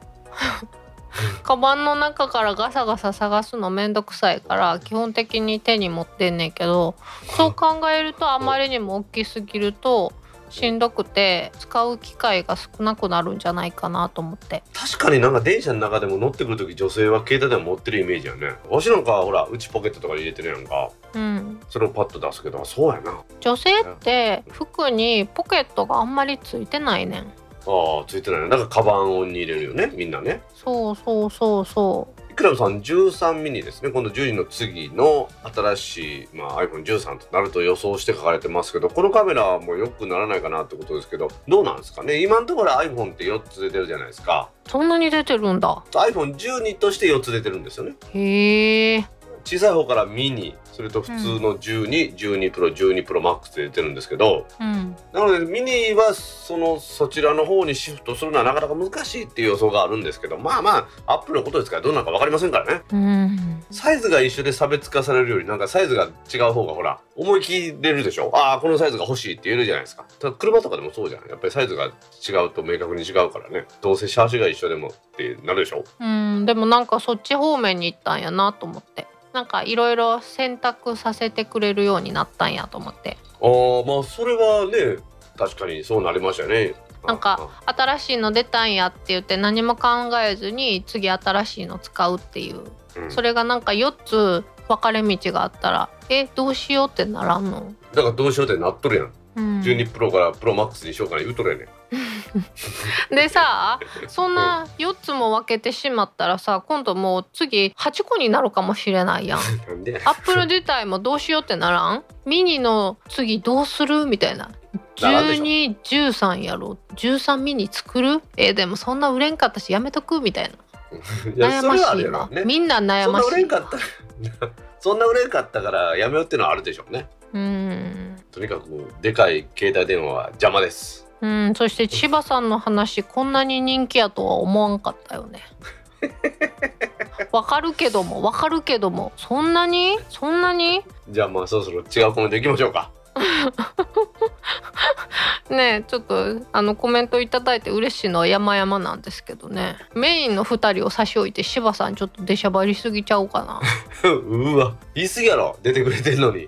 Speaker 2: (laughs)
Speaker 1: カバンの中からガサガサ探すのめんどくさいから基本的に手に持ってんねんけどそう考えるとあまりにも大きすぎるとしんどくて使う機会が少なくなるんじゃないかなと思って。
Speaker 2: 確かになんか電車の中でも乗ってくる時女性は携帯でも持ってるイメージやね。わしなんかほら内ポケットとかに入れてるやんか。
Speaker 1: うん。
Speaker 2: それをパッと出すけどそうやな。
Speaker 1: 女性って服にポケットがあんまりついてないねん。
Speaker 2: ああついてないねなんかカバンに入れるよねみんなね。
Speaker 1: そうそうそうそ
Speaker 2: イクラブさん13ミニですね。今度12の次の新しい、まあ、iPhone13 となると予想して書かれてますけどこのカメラも良くならないかなってことですけどどうなんですかね？今のところ iPhone って4つ出てるじゃないですか。
Speaker 1: うそんなに出てるんだ。
Speaker 2: iPhone12 として4つ出てるんですよね。
Speaker 1: へえ。
Speaker 2: 小さい方からミニそれと普通の12、12プロ12プロマックスで出てるんですけど
Speaker 1: うん。
Speaker 2: なのでミニはそのそちらの方にシフトするのはなかなか難しいっていう予想があるんですけどまあまあアップルのことですからどうなるか分かりませんからね。
Speaker 1: うん。
Speaker 2: サイズが一緒で差別化されるよりなんかサイズが違う方がほら思い切れるでしょ？ああこのサイズが欲しいって言えるじゃないですか。ただ車とかでもそうじゃんやっぱりサイズが違うと明確に違うからね。どうせシャーシが一緒でもってなるでしょ？
Speaker 1: うん。でもなんかそっち方面に行ったんやなと思ってなんかいろいろ選択させてくれるようになったんやと思って。
Speaker 2: ああまあそれはね確かにそうなりましたよね。
Speaker 1: なんか新しいの出たんやって言って何も考えずに次新しいの使うっていう。
Speaker 2: うん。
Speaker 1: それがなんか4つ分かれ道があったらえどうしようってならんの、
Speaker 2: だからどうしようってなっとるやん、
Speaker 1: うん、
Speaker 2: 12プロからプロマックスにしようかな言うとるやねん。(laughs)
Speaker 1: でさそんな4つも分けてしまったらさ今度もう次8個になるかもしれないやん。(laughs)
Speaker 2: なんで
Speaker 1: アップル自体もどうしようってならん？ミニの次どうする？みたいな。
Speaker 2: ならんでしょ。
Speaker 1: 1213やろ13ミニ作る？えでもそんな売れんかったしやめとく？みたいな。悩ましいわ、
Speaker 2: ね。
Speaker 1: みんな悩
Speaker 2: そんな
Speaker 1: ましい
Speaker 2: 売れんかったらそんな売れんかったからやめようってのはあるでしょうね。
Speaker 1: うん
Speaker 2: とにかくでかい携帯電話は邪魔です。
Speaker 1: うんそして千葉さんの話こんなに人気やとは思わんかったよね。(laughs) わかるけどもわかるけどもそんなに？そんなに？
Speaker 2: じゃあまあそろそろ違うコメントいきましょうか。(laughs)
Speaker 1: ねえちょっとあのコメントいただいて嬉しいのは山々なんですけどね。メインの2人を差し置いて柴さんちょっと出しゃばりすぎちゃおうかな。(laughs)
Speaker 2: うわ言い過ぎやろ。出てくれてんのに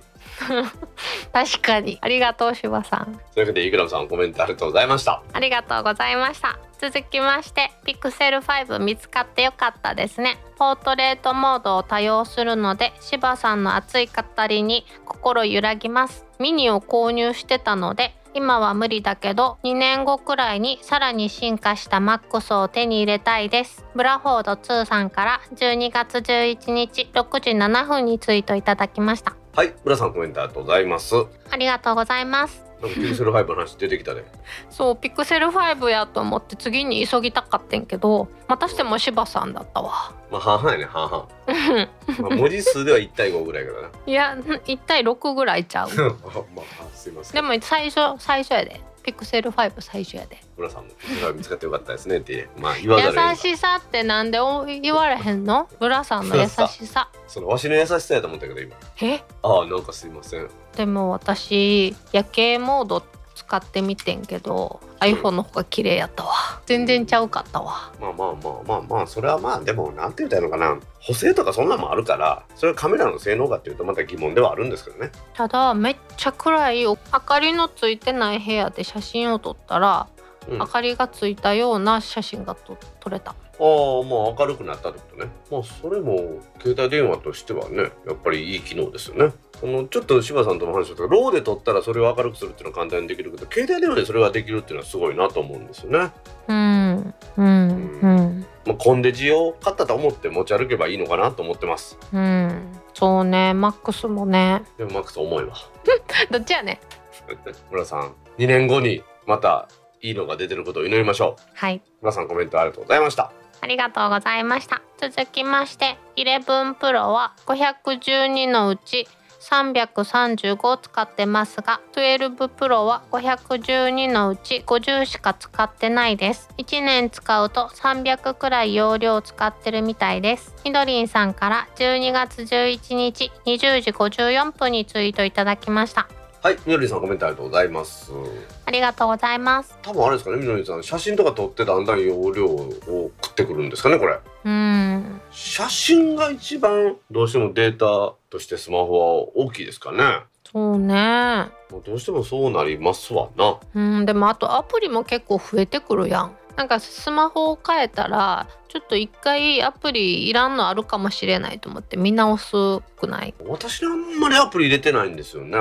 Speaker 1: 確かに。ありがとう柴さん。
Speaker 2: というわけでイクラムさんコメントありがとうございました。
Speaker 1: ありがとうございました。続きましてピクセル5見つかってよかったですね。ポートレートモードを多用するので柴さんの熱い語りに心揺らぎます。ミニを購入してたので今は無理だけど2年後くらいにさらに進化したマックスを手に入れたいです。ブラフォード2さんから12月11日6時7分にツイートいただきました
Speaker 2: はい村さんコメントありがとうございます。なんか
Speaker 1: ありがとうございます。
Speaker 2: ピクセル5の話出てきたで
Speaker 1: そうピクセル5やと思って次に急ぎたかってんけどまたしても柴さんだったわ。
Speaker 2: まあ半々やね半々、まあ、文字数では1対5ぐらいか
Speaker 1: いや1対6ぐらいちゃう。
Speaker 2: な (laughs) まあすいません。
Speaker 1: でも最初最初やでピクセル5最初やで。
Speaker 2: 村さんもピクセル5見つかってよかったですねってまあ言わざる
Speaker 1: 優しさってなんでお言われへんの？ブラさんの優しさ。
Speaker 2: そのわしの優しさやと思ったけど今。
Speaker 1: え？
Speaker 2: ああなんかすいません。
Speaker 1: でも私夜景モード使ってみてんけど iPhone の方が綺麗やったわ。全然ちゃうかったわ。
Speaker 2: まあまあまあまあまあそれはまあでもなんて言ったらいいのかな。補正とかそんなんもあるからそれはカメラの性能かっていうとまた疑問ではあるんですけどね。
Speaker 1: ただめっちゃ暗い明かりのついてない部屋で写真を撮ったら、
Speaker 2: うん。
Speaker 1: 明かりがついたような写真がと撮れた
Speaker 2: ああまあ明るくなったってことね。まあそれも携帯電話としてはねやっぱりいい機能ですよね。あのちょっと柴さんとも話したけどローで撮ったらそれを明るくするっていうのは簡単にできるけど携帯電話でそれができるっていうのはすごいなと思うんですよね。
Speaker 1: うんうんうん。
Speaker 2: まあコンデジを買ったと思って持ち歩けばいいのかなと思ってます。
Speaker 1: うんそうね。マックスもね。
Speaker 2: でもマックス重いわ。(laughs)
Speaker 1: どっちやね (laughs)
Speaker 2: 村さん2年後にまたいいのが出てることを祈りましょう。
Speaker 1: はい。
Speaker 2: 村さんコメントありがとうございました
Speaker 1: ありがとうございました。続きまして11 Pro は512のうち335を使ってますが12 Pro は512のうち50しか使ってないです。1年使うと300くらい容量を使ってるみたいです。みどりんさんから12月11日20時54分にツイートいただきました。
Speaker 2: はいみどりさんコメントありがとうございます。
Speaker 1: ありがとうございます。
Speaker 2: 多分あれですかねみどりさん写真とか撮ってだんだん容量を食ってくるんですかねこれ。
Speaker 1: うん。
Speaker 2: 写真が一番どうしてもデータとしてスマホは大きいですかね。
Speaker 1: そうね。
Speaker 2: どうしてもそうなりますわな。
Speaker 1: うんでもあとアプリも結構増えてくるやん。なんかスマホを変えたらちょっと一回アプリいらんのあるかもしれないと思って見直すくない？
Speaker 2: 私あんまりアプリ入れてないんですよね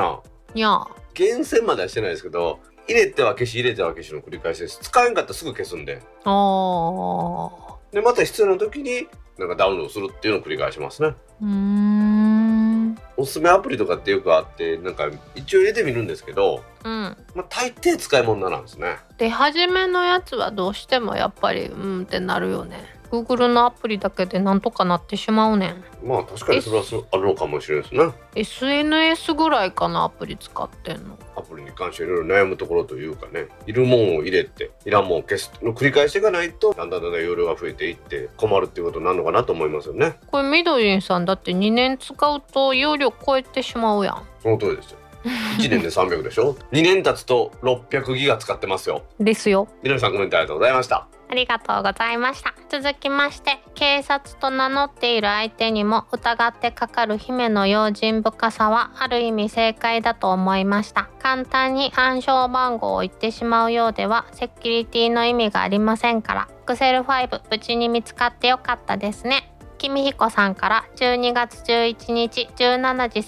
Speaker 1: いや。
Speaker 2: 厳選まではしてないですけど入れては消し入れては消しの繰り返しです。使えんかったらすぐ消すんで。
Speaker 1: あー。
Speaker 2: でまた必要な時になんかダウンロードするっていうのを繰り返しますね。
Speaker 1: うーん。
Speaker 2: おすすめアプリとかってよくあってなんか一応入れてみるんですけど、
Speaker 1: うん。
Speaker 2: まあ、大抵使い物なんですね。
Speaker 1: で初めのやつはどうしてもやっぱりうんってなるよね Google のアプリだけでなんとかなってしまうねん。
Speaker 2: まあ確かにそれはそうあるのかもしれないですね
Speaker 1: SNS ぐらいかなアプリ使ってんの。
Speaker 2: アプリに関していろいろ悩むところというかねいるもんを入れていらんもんを消すの繰り返していかないとだんだんだんだん容量が増えていって困るっていうことになるのかなと思いますよね。
Speaker 1: これみどりんさんだって2年使うと容量超えてしまうやん。
Speaker 2: その通りですよ1年で300でしょ？2年経つと600ギガ使ってますよ。
Speaker 1: ですよ。
Speaker 2: みどりさんコメントありがとうございました。
Speaker 1: ありがとうございました。続きまして警察と名乗っている相手にも疑ってかかる姫の用心深さはある意味正解だと思いました。簡単に暗証番号を言ってしまうようではセキュリティの意味がありませんからクセル5無事に見つかってよかったですねきみひこさんから12月11日17時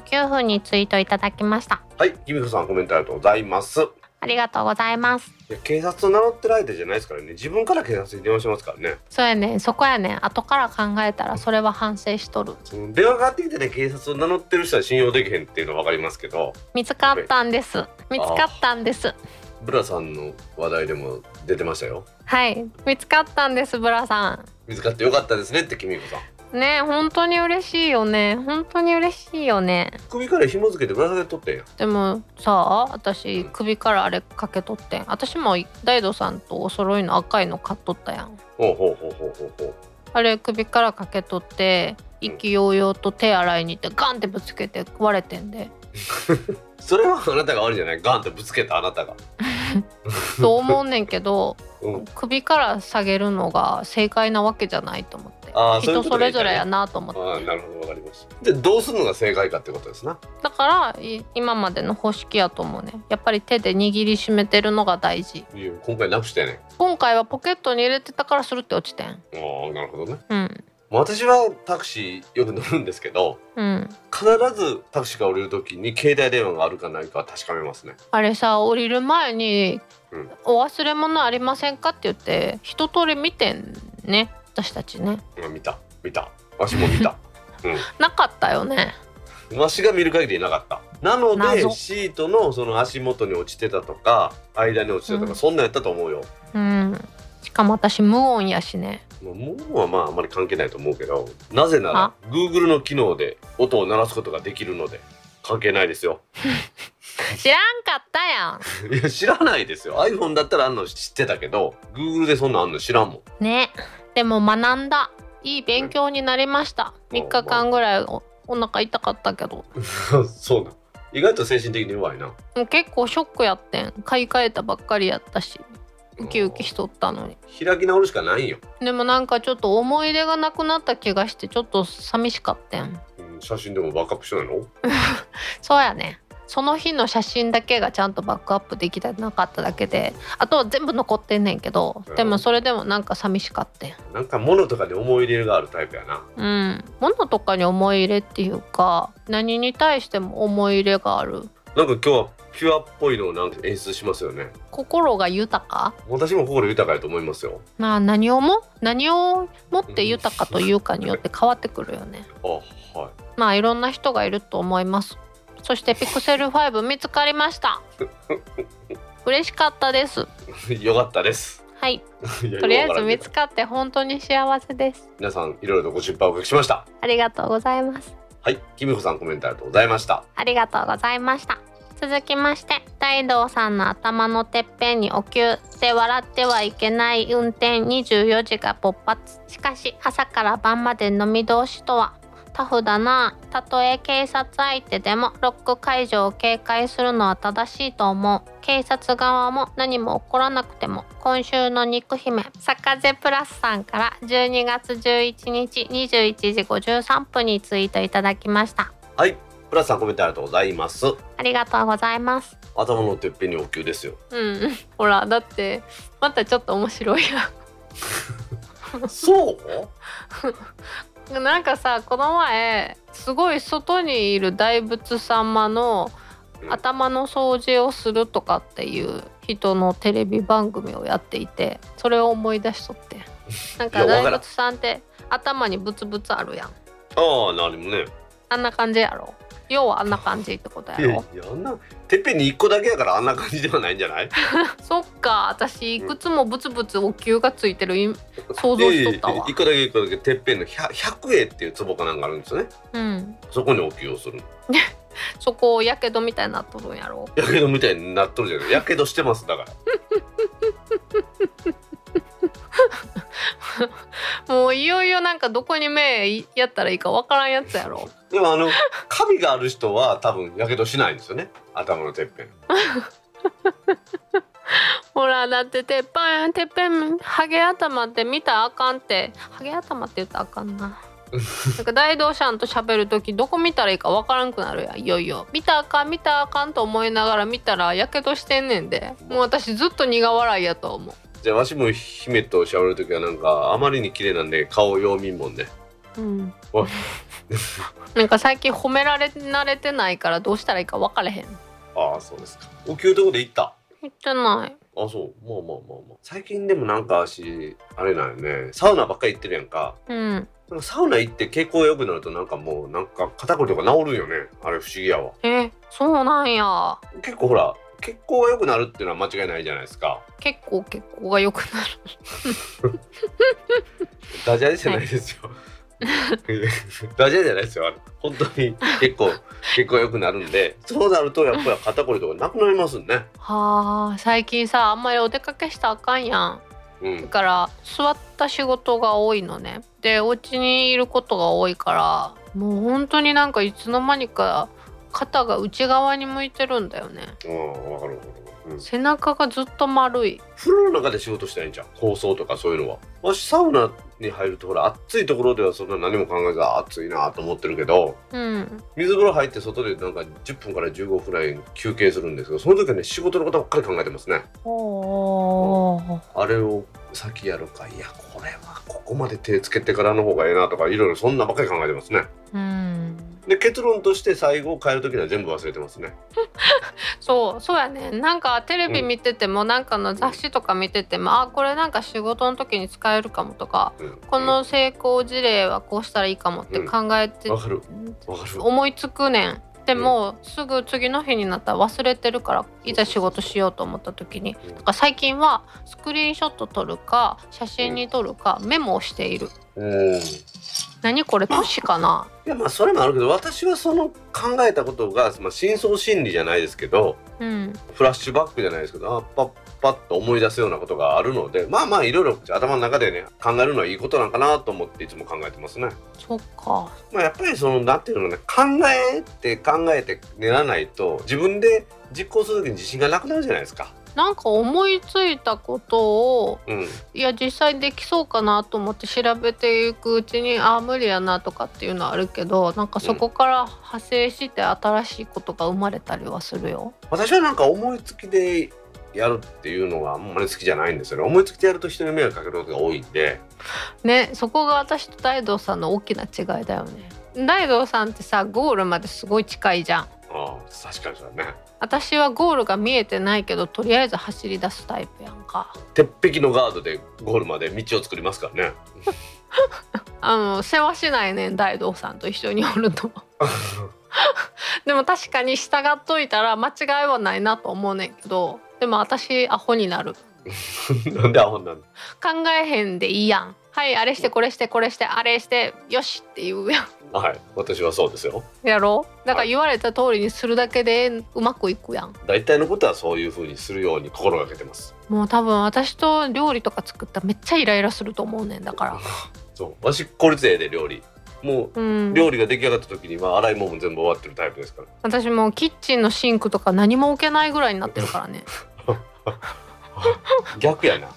Speaker 1: 39分にツイートいただきました。
Speaker 2: はいきみこさんコメントありがとうございます。
Speaker 1: ありがとうございます。
Speaker 2: いや警察を名乗ってる相手じゃないですからね。自分から警察に電話しますからね。
Speaker 1: そうやね。んそこやね。ん後から考えたらそれは反省しとる。
Speaker 2: その電話がかかってきてね警察を名乗ってる人は信用できへんっていうのは分かりますけど。
Speaker 1: 見つかったんです。見つかったんです。
Speaker 2: ブラさんの話題でも出てましたよ
Speaker 1: はい。見つかったんですブラさ
Speaker 2: 見つかってよかったですねってきみこさん。
Speaker 1: んね本当に嬉しいよね。本当に嬉しいよね。
Speaker 2: 首から紐付けてぶら下げとってんや。
Speaker 1: でもさあ私首からあれかけとってん。私も大道さんとお揃いの赤いの買っとったやん。
Speaker 2: ほうほうほうほうほうほう。
Speaker 1: あれ首からかけとって意気揚々と手洗いに行ってガンってぶつけて割れてんで
Speaker 2: それはあなたが悪いじゃない。ガンってぶつけたあなたが。(laughs)
Speaker 1: と思うねんけど
Speaker 2: うん。
Speaker 1: 首から下げるのが正解なわけじゃないと思って。人それぞれやなと思って。
Speaker 2: なるほどわかりました。でどうするのが正解かってことですな。
Speaker 1: だからい今までの方式やと思うね。やっぱり手で握りしめてるのが大事。
Speaker 2: いや今回なくしたよね。
Speaker 1: 今回はポケットに入れてたからスルって落ちてん。
Speaker 2: ああなるほどね。
Speaker 1: うん
Speaker 2: 私はタクシーよく乗るんですけど
Speaker 1: うん。
Speaker 2: 必ずタクシーが降りる時に携帯電話があるかないかは確かめますね。
Speaker 1: あれさ降りる前に
Speaker 2: うん「
Speaker 1: お忘れ物ありませんか?」って言って一通り見てんね私たちね。
Speaker 2: あ見た見た。わしも見た。(laughs)
Speaker 1: なかったよね。
Speaker 2: うんわしが見る限りなかった。なので
Speaker 1: 謎。
Speaker 2: シートのその足元に落ちてたとか間に落ちてたとか、
Speaker 1: うん。
Speaker 2: そんなんやったと思うよ。
Speaker 1: うん。しかも私無音やしね。
Speaker 2: まあもうはまああんまり関係ないと思うけどなぜなら
Speaker 1: あ
Speaker 2: Google の機能で音を鳴らすことができるので関係ないですよ。(laughs)
Speaker 1: 知らんかったや (laughs)
Speaker 2: いや知らないですよ。iPhone だったらあんの知ってたけど Google でそんなんあんの知らんもん。
Speaker 1: んね。でも学んだ。いい勉強になりました。3日間ぐらいおお腹痛かったけど。(laughs)
Speaker 2: そうな。ん意外と精神的に弱いな。
Speaker 1: 結構ショックやってん。買い替えたばっかりやったしウキウキしとったのに。
Speaker 2: 開き直るしかないんよ、
Speaker 1: でもなんかちょっと思い出がなくなった気がしてちょっと寂しかったん。
Speaker 2: うん写真でもバックアップしてないの？(laughs)
Speaker 1: そうやね。その日の写真だけがちゃんとバックアップできてなかっただけであとは全部残ってんねんけどでもそれでもなんか寂しかったん。
Speaker 2: なんか物とかで思い入れがあるタイプやな。
Speaker 1: うん。物とかに思い入れっていうか何に対しても思い入れがある。
Speaker 2: なんか今日はピュアっぽいのをなんか演出しますよね。
Speaker 1: 心が豊か？
Speaker 2: 私も心豊かやと思いますよ。
Speaker 1: まあ何をも？何をもって豊かというかによって変わってくるよね。
Speaker 2: あは
Speaker 1: まあいろんな人がいると思います。そしてピクセル5見つかりました。(laughs) 嬉しかったです。
Speaker 2: いよかったです。
Speaker 1: はい。とりあえず見つかって本当に幸せです。
Speaker 2: 皆さんいろいろとご心配おかけしました。
Speaker 1: ありがとうございます。
Speaker 2: はい。きみこさんコメントありがとうございました。
Speaker 1: ありがとうございました続きまして大道さんの頭のてっぺんにお灸で笑ってはいけない運転24時が勃発。しかし朝から晩まで飲み通しとはタフだな。たとえ警察相手でもロック解除を警戒するのは正しいと思う。警察側も何も起こらなくても今週の肉姫サカゼプラスさんから12月11日21時53分にツイートいただきました。
Speaker 2: はい。プラスさんコメントありがとうございます。
Speaker 1: ありがとうございます。
Speaker 2: 頭のてっぺんにお灸ですよ。
Speaker 1: うん。(laughs) ほらだってまたちょっと面白い
Speaker 2: そう？(laughs)
Speaker 1: なんかさこの前すごい外にいる大仏様の
Speaker 2: うん。
Speaker 1: 頭の掃除をするとかっていう人のテレビ番組をやっていてそれを思い出しとって。(laughs) なんか大仏さんって頭にブツブツあるやん。
Speaker 2: ああ何もね。
Speaker 1: あんな感じやろ要はあんな感じってことや
Speaker 2: いやい
Speaker 1: ろ
Speaker 2: やあんなてっぺんに一個だけやからあんな感じではないんじゃない？(laughs)
Speaker 1: そっか私いくつもブツブツお灸がついてるイ想像しとったわ。
Speaker 2: いやいやいや一個だけ一個だけてっぺんの百百栄っていう壺かなんかあるんですよね。
Speaker 1: うん。
Speaker 2: そこにお灸をする (laughs)
Speaker 1: そこやけどみたいになっとるんやろ？
Speaker 2: やけどみたいになっとるじゃない。やけどしてますだから (laughs) (laughs)
Speaker 1: もういよいよなんかどこに目やったらいいかわからんやつやろ。
Speaker 2: でもあのカビがある人は多分やけどしないんですよね。頭のてっぺん。(laughs)
Speaker 1: ほらだっててっぺんてっぺんハゲ頭って見たらあかんって。ハゲ頭って言ったらあかんな。(laughs) なんか大道さんと喋る時どこ見たらいいかわからんくなるやん。いよいよ。見たらあかん見たらあかんと思いながら見たらやけどしてんねんで。もう私ずっと苦笑いやと思
Speaker 2: じゃあわしも姫と喋る時はなんかあまりに綺麗なんで顔よう見んもんね。
Speaker 1: ううん (laughs) なんか最近褒められ慣れてないからどうしたらいいか分かれへん。
Speaker 2: ああそうですか。お灸どこで行った？
Speaker 1: 言ってない。
Speaker 2: あそう。まあまあまあまあ。最近でもなんかしあれなんよね。サウナばっかり行ってるやんか。
Speaker 1: うん。
Speaker 2: なんかサウナ行って血行良くなるとなんかもうなんか肩こりとか治るんよね。あれ不思議やわ。
Speaker 1: えそうなんや。
Speaker 2: 結構ほら血行が良くなるっていうのは間違いないじゃないですか。
Speaker 1: 結構血行が良くなる。
Speaker 2: ダジャレじゃないですよ、ダジャレじゃないですよ。本当に結構血行が良くなるんでそうなるとやっぱり肩こりとかなくなりますね
Speaker 1: はあ最近さあんまりお出かけしたらあかんやん。だ
Speaker 2: うん。
Speaker 1: から座った仕事が多いのね。でお家にいることが多いからもう本当になんかいつの間にか肩が内側に向いてるんだよね。
Speaker 2: うんわかるわかる、うん、
Speaker 1: 背中がずっと丸い。
Speaker 2: 風呂の中で仕事したらいいんじゃん放送とかそういうのは。わしサウナに入るとほら暑いところではそんな何も考えずあ暑いなと思ってるけど
Speaker 1: うん。
Speaker 2: 水風呂入って外でなんか10分から15分くらい休憩するんですけどその時はね仕事のことばっかり考えてますね。あれを先やるか。いやこれはここまで手つけてからの方がええなとかいろいろそんなばっかり考えてますね。
Speaker 1: うん
Speaker 2: で結論として最後帰る時には全部忘れてますね。(laughs)
Speaker 1: そうそうやね。なんかテレビ見てても、なんかの雑誌とか見てても、あこれなんか仕事の時に使えるかもとか
Speaker 2: うん。
Speaker 1: この成功事例はこうしたらいいかもって考えて、
Speaker 2: うんわかる。わかる。
Speaker 1: 思いつくねんでも、すぐ次の日になったら忘れてるからいざ仕事しようと思った時に
Speaker 2: うん。
Speaker 1: なんか最近はスクリーンショット撮るか写真に撮るかメモをしている。
Speaker 2: うん。
Speaker 1: 何これ年かな？い
Speaker 2: やまあそれもあるけど私はその考えたことが、まあ、深層心理じゃないですけど
Speaker 1: うん。
Speaker 2: フラッシュバックじゃないですけどあパッパッと思い出すようなことがあるのでまあまあいろいろ頭の中でね考えるのはいいことなんかなと思っていつも考えてますね。
Speaker 1: そっか
Speaker 2: まあ、やっぱりそのなんていうのかね考えて考えて練らないと自分で実行する時に自信がなくなるじゃないですか。
Speaker 1: なんか思いついたことを
Speaker 2: うん、
Speaker 1: いや実際できそうかなと思って調べていくうちにああ無理やなとかっていうのはあるけどなんかそこから派生して新しいことが生まれたりはするよ。
Speaker 2: 私はなんか思いつきでやるっていうのがあんまり好きじゃないんですよね。思いつきでやると人に迷惑かけることが多いんで。
Speaker 1: ねそこが私と大道さんの大きな違いだよね。大道さんってさゴールまですごい近いじゃん。
Speaker 2: ああ確かにそうだね。
Speaker 1: 私はゴールが見えてないけどとりあえず走り出すタイプやんか。
Speaker 2: 鉄壁のガードでゴールまで道を作りますからね。(laughs)
Speaker 1: あの世話しないねん大道さんと一緒におると。(laughs) でも確かに従っといたら間違いはないなと思うねんけどでも私アホになる。(laughs)
Speaker 2: なんでアホになる
Speaker 1: 考えへんでいいやん。はいあれしてこれしてこれしてあれしてよしって言うやん。
Speaker 2: はい私はそうですよ。
Speaker 1: やろ？だから言われた通りにするだけでうまくいくやん。
Speaker 2: 大体のことはそういう風にするように心がけてます。
Speaker 1: もう多分私と料理とか作ったらめっちゃイライラすると思うねんだから。(laughs)
Speaker 2: そう。わし効率ええで料理。も
Speaker 1: う
Speaker 2: うん。料理が出来上がった時には洗い物も全部終わってるタイプですから。
Speaker 1: 私もうキッチンのシンクとか何も置けないぐらいになってるからね (laughs) (laughs)
Speaker 2: 逆やな。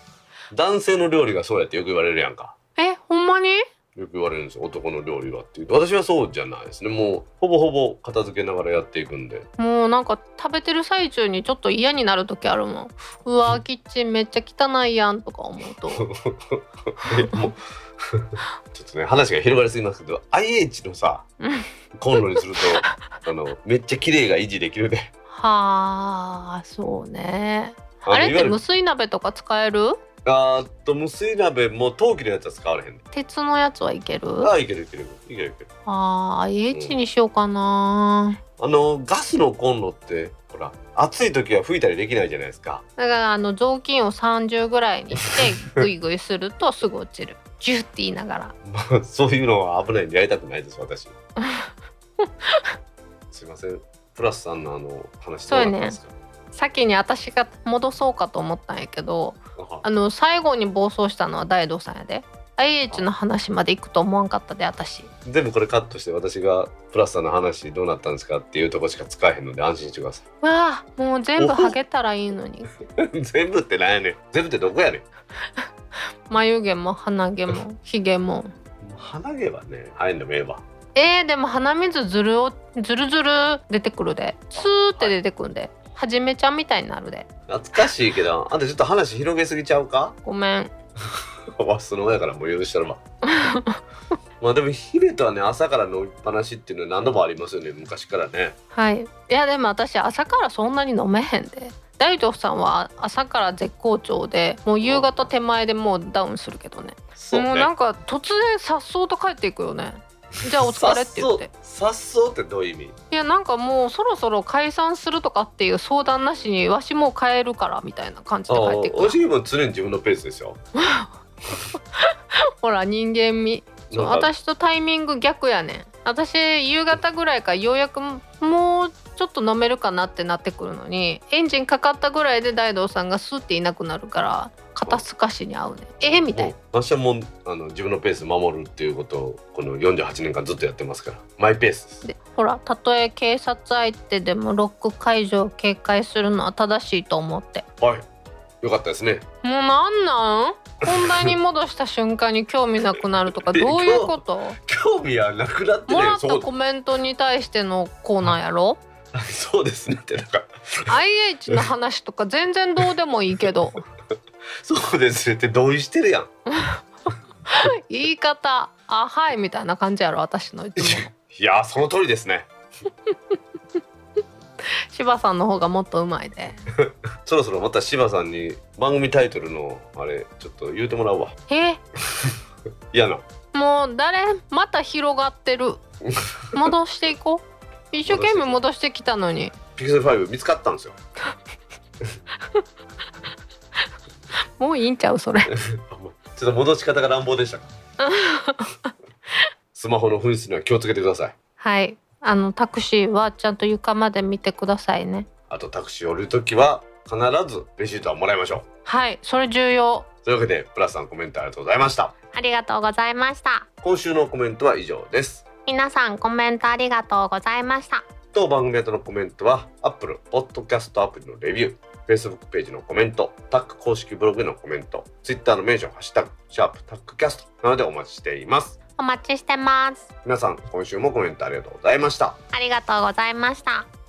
Speaker 2: 男性の料理がそうやってよく言われるやんか。
Speaker 1: えほんまに？
Speaker 2: よく言われるんですよ。男の料理はっていうと。私はそうじゃないですね。もうほぼほぼ片付けながらやっていくんで。
Speaker 1: もうなんか食べてる最中にちょっと嫌になる時あるもん。うわキッチンめっちゃ汚いやんとか思うと。(laughs)
Speaker 2: えもう (laughs) ちょっとね話が広がりすぎますけど IH のさ
Speaker 1: うん
Speaker 2: コンロにするとあのめっちゃ綺麗が維持できるで。
Speaker 1: はあそうね
Speaker 2: あ
Speaker 1: れって無水鍋とか使える？
Speaker 2: あーっと無水鍋も陶器のやつは使われへんで
Speaker 1: 鉄のやつはいける？
Speaker 2: あーいけるいけるいける。いける
Speaker 1: あー IH にしようかな、
Speaker 2: あのガスのコンロってほら暑い時は吹いたりできないじゃないですか。
Speaker 1: だからあの雑巾を30ぐらいにしてグイグイするとすぐ落ちる。ジュッて言いながら。
Speaker 2: まあそういうのは危ないんでやりたくないです私。(laughs) すいません。プラスさんのあの話どうなったんですか、
Speaker 1: 先に私が戻そうかと思ったんやけど
Speaker 2: あ
Speaker 1: あの最後に暴走したのは大道さんやで。IH の話まで行くと思わんかったで私。
Speaker 2: 全部これカットして私がプラスさんの話どうなったんですかっていうとこしか使えへんので安心してくださ
Speaker 1: わあもう全部ハゲたらいいのに。
Speaker 2: い (laughs) 全部ってなんやねん。全部ってどこやねん。(laughs)
Speaker 1: 眉毛も鼻毛も (laughs) ひげも。
Speaker 2: 鼻毛はね生えんでもええわ。
Speaker 1: えー、でも鼻水ずるをずるずる出てくるで。スーって出てくるで。はじめちゃんみたいになるで。
Speaker 2: 懐かしいけどあんたちょっと話広げすぎちゃうか？
Speaker 1: ごめん。
Speaker 2: わすの親からもう許したらば (laughs) まあでもヒデとはね朝から飲みっぱなしっていうのは何度もありますよね昔からね。
Speaker 1: はい。いやでも私朝からそんなに飲めへんで。大道さんは朝から絶好調でもう夕方手前でもうダウンするけどね。
Speaker 2: ね。
Speaker 1: もうなんか突然さっそうと帰っていくよねじゃあお疲れって言って。
Speaker 2: さっそうってどういう意味？
Speaker 1: いやなんかもうそろそろ解散するとかっていう相談なしにわしもう帰るからみたいな感じで帰っていく
Speaker 2: おしげも常に自分のペースですよ。(laughs)
Speaker 1: ほら人間味。私とタイミング逆やねん。私夕方ぐらいからようやくもうちょっと飲めるかなってなってくるのにエンジンかかったぐらいで大道さんがスッていなくなるから肩透かしに合うね。んえーみたいな。
Speaker 2: 私はもうあの自分のペース守るっていうことをこの48年間ずっとやってますから。マイペースです。
Speaker 1: でほらたとえ警察相手でもロック解除を警戒するのは正しいと思って。
Speaker 2: はい。よかったですね。
Speaker 1: もうなんなん？本題に戻した瞬間に興味なくなるとか (laughs) どういうこと？
Speaker 2: 興味はなくなってね
Speaker 1: もらったコメントに対してのコーナーやろ？
Speaker 2: そうですね。ってなんか。
Speaker 1: IH の話とか全然どうでもいいけど。(laughs)
Speaker 2: そうですね。って同意してるやん。(laughs)
Speaker 1: 言い方「あはい」みたいな感じやろ私のいつも。の
Speaker 2: いやーその通りですね
Speaker 1: 柴さんの方がもっとうまいで。(laughs)
Speaker 2: そろそろまた柴さんに番組タイトルのあれちょっと言うてもらうわ。
Speaker 1: え？(laughs)
Speaker 2: 嫌な。
Speaker 1: もう誰？また広がってる。(laughs) 戻していこう。一生懸命戻してきたのに。
Speaker 2: ピクセル5見つかったんですよ。
Speaker 1: もういいんちゃうそれ。
Speaker 2: ちょっと戻し方が乱暴でしたか。スマホの紛失には気をつけてください。
Speaker 1: はいあのタクシーはちゃんと床まで見てくださいね。
Speaker 2: あとタクシー降りるときは必ずレシートはもらいましょ
Speaker 1: はいそれ重要。
Speaker 2: うというわけでプラスさんコメントありがとうございました。
Speaker 1: ありがとうございました。
Speaker 2: 今週のコメントは以上です。
Speaker 1: 皆さんコメントありがとうございました。
Speaker 2: 当番組宛のコメントは Apple Podcast アプリのレビュー Facebook ページのコメントタック公式ブログへのコメント Twitter のメンション「ハッシュタグシャープタックキャスト」などでお待ちしています
Speaker 1: お待ちしてます。
Speaker 2: 皆さん今週もコメントありがとうございました。
Speaker 1: ありがとうございました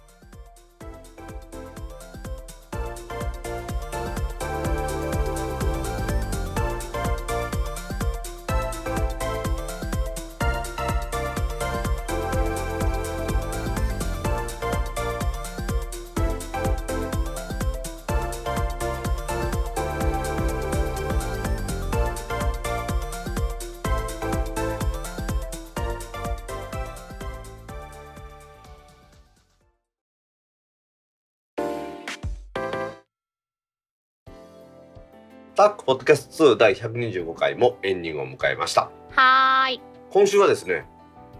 Speaker 2: タックポッドキャスト2第125回もエンディングを迎えました。
Speaker 1: はーい。
Speaker 2: 今週はですね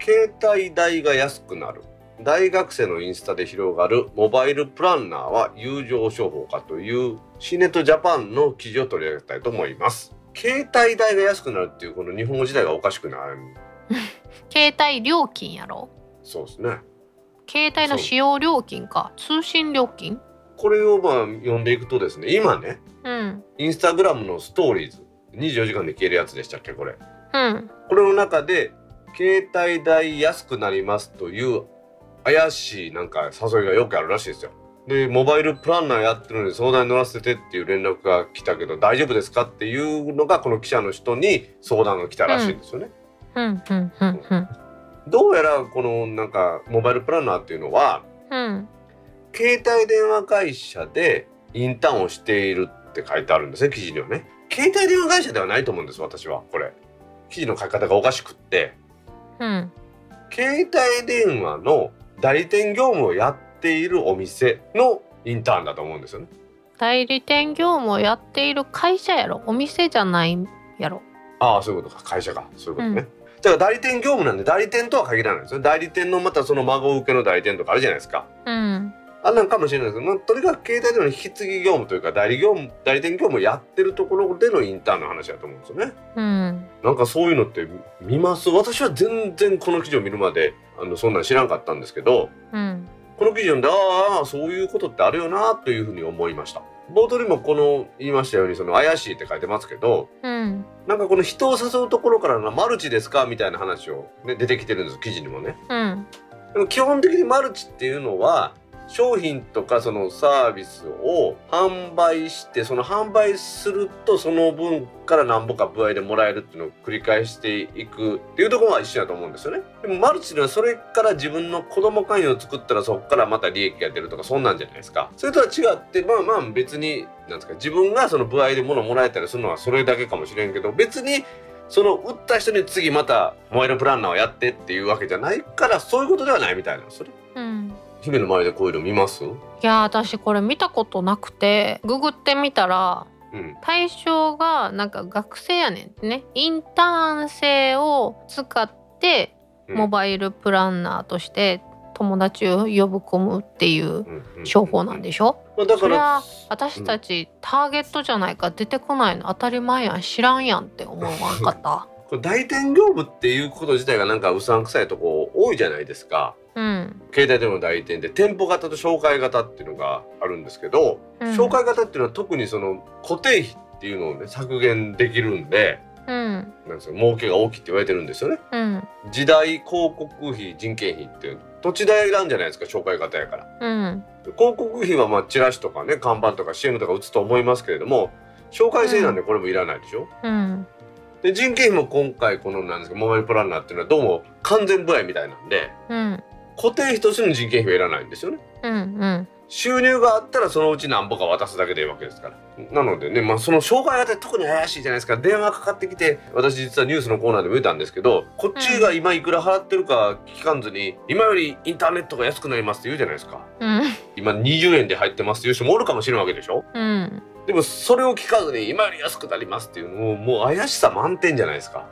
Speaker 2: 携帯代が安くなる。大学生のインスタで広がるモバイルプランナーは友情商法かというシーネットジャパンの記事を取り上げたいと思います。携帯代が安くなるっていうこの日本語自体がおかしくなる (laughs)
Speaker 1: 携帯料金やろ？
Speaker 2: そうですね。
Speaker 1: 携帯の使用料金か。通信料金？
Speaker 2: これをまあ読んでいくとですね今ね
Speaker 1: うん。
Speaker 2: インスタグラムのストーリーズ。24時間で消えるやつでしたっけこれ。
Speaker 1: うん。
Speaker 2: これの中で携帯代安くなりますという怪しいなんか誘いがよくあるらしいですよ。でモバイルプランナーやってるのに相談に乗らせてっていう連絡が来たけど大丈夫ですかっていうのがこの記者の人に相談が来たらしいんですよね。どうやらこのなんかモバイルプランナーっていうのは
Speaker 1: うん。
Speaker 2: 携帯電話会社でインターンをしているって書いてあるんですね記事にはね。携帯電話会社ではないと思うんです私はこれ。記事の書き方がおかしくって
Speaker 1: うん
Speaker 2: 携帯電話の代理店業務をやっているお店のインターンだと思うんですよね。
Speaker 1: 代理店業務をやっている会社やろお店じゃないやろ
Speaker 2: ああそういうことか会社かそういうことね。だから代理店業務なんで代理店とは限らないですよ。代理店のまたその孫受けの代理店とかあるじゃないですか。
Speaker 1: うん
Speaker 2: あんなんかもしれないです。けど、まあ、とにかく携帯電話の引き継ぎ業務というか代理業務代理店業務をやってるところでのインターンの話だと思うんですよね。
Speaker 1: うん。
Speaker 2: なんかそういうのって見ます？私は全然この記事を見るまであのそんなん知らんかったんですけど
Speaker 1: うん。
Speaker 2: この記事読んでああそういうことってあるよなというふうに思いました。冒頭にもこの言いましたようにその怪しいって書いてますけど
Speaker 1: うん。
Speaker 2: なんかこの人を誘うところからのマルチですか？みたいな話を、ね、出てきてるんです記事にもね。
Speaker 1: うん。
Speaker 2: でも基本的にマルチっていうのは商品とかそのサービスを販売してその販売するとその分から何ぼか歩合でもらえるっていうのを繰り返していくっていうところは一緒だと思うんですよね。でもマルチではそれから自分の子供会員を作ったらそこからまた利益が出るとかそんなんじゃないですか。それとは違ってまあまあ別になんですか自分がその歩合で物をもらえたりするのはそれだけかもしれんけど別にその売った人に次またモバイルプランナーをやってっていうわけじゃないからそういうことではないみたいなんですよね。
Speaker 1: うん
Speaker 2: 姫の前でこういうの見ます？
Speaker 1: いや私これ見たことなくてググってみたら
Speaker 2: うん。
Speaker 1: 対象がなんか学生やねんってね。インターン生を使って
Speaker 2: うん。
Speaker 1: モバイルプランナーとして友達を呼び込むっていう
Speaker 2: うんうん
Speaker 1: 商法なんでしょ？
Speaker 2: まあだから
Speaker 1: それは私たちターゲットじゃないから出てこないの。当たり前やん。知らんやんって思わんかった？(laughs)
Speaker 2: これ代理店業務っていうこと自体がなんかうさんくさいとこ多いじゃないですか。
Speaker 1: うん、
Speaker 2: 携帯電話の代理店で店舗型と紹介型っていうのがあるんですけど、
Speaker 1: うん、
Speaker 2: 紹介型っていうのは特にその固定費っていうのをね削減できるんで
Speaker 1: うん。
Speaker 2: なんですよ。儲けが大きいって言われてるんですよね。
Speaker 1: うん。
Speaker 2: 時代広告費人件費って土地代なんじゃないですか紹介型やから。
Speaker 1: うん。
Speaker 2: 広告費はまあチラシとかね看板とか CM とか打つと思いますけれども紹介制なんでこれもいらないでしょ、
Speaker 1: うん。
Speaker 2: で人件費も今回このなんですかモバイルプランナーっていうのはどうも完全部合みたいなんで
Speaker 1: うん
Speaker 2: 固定費としての人件費はいらないんですよね。
Speaker 1: うんうん。
Speaker 2: 収入があったらそのうち何ぼか渡すだけでいいわけですから。なのでねまあその紹介型特に怪しいじゃないですか。電話かかってきて私実はニュースのコーナーでも言ったんですけどこっちが今いくら払ってるか聞かんずに今よりインターネットが安くなりますって言うじゃないですか。
Speaker 1: うん。
Speaker 2: 今20円で入ってますっていう人もおるかもしれんわけでしょ。
Speaker 1: うん。
Speaker 2: でもそれを聞かずに今より安くなりますっていうのももう怪しさ満点じゃないですか。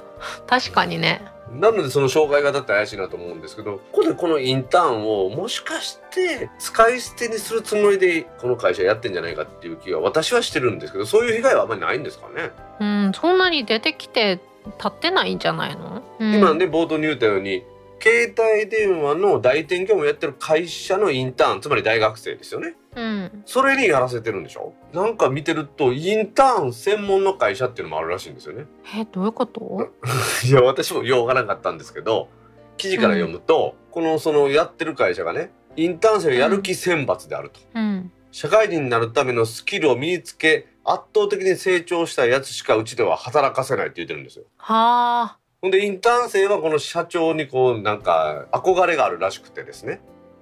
Speaker 2: (laughs)
Speaker 1: 確かにね
Speaker 2: なのでその障害型って怪しいなと思うんですけどここでこのインターンをもしかして使い捨てにするつもりでこの会社やってんじゃないかっていう気が私はしてるんですけどそういう被害はあんまりないんですかね、
Speaker 1: うんそんなに出てきて立ってないんじゃないの、うん、
Speaker 2: 今ね冒頭に言ったように携帯電話の代理店業務をやってる会社のインターンつまり大学生ですよね
Speaker 1: うん。
Speaker 2: それにやらせてるんでしょ？なんか見てるとインターン専門の会社っていうのもあるらしいんですよね。
Speaker 1: えどういうこと？(laughs)
Speaker 2: いや私もようわからなかったんですけど記事から読むと、このそのやってる会社がねインターン生をやる気選抜であると、
Speaker 1: うん。
Speaker 2: 社会人になるためのスキルを身につけ圧倒的に成長したやつしかうちでは働かせないって言ってるんですよ。
Speaker 1: はあ。
Speaker 2: ほんでインターン生はこの社長にこうなんか憧れがあるらしくてですね。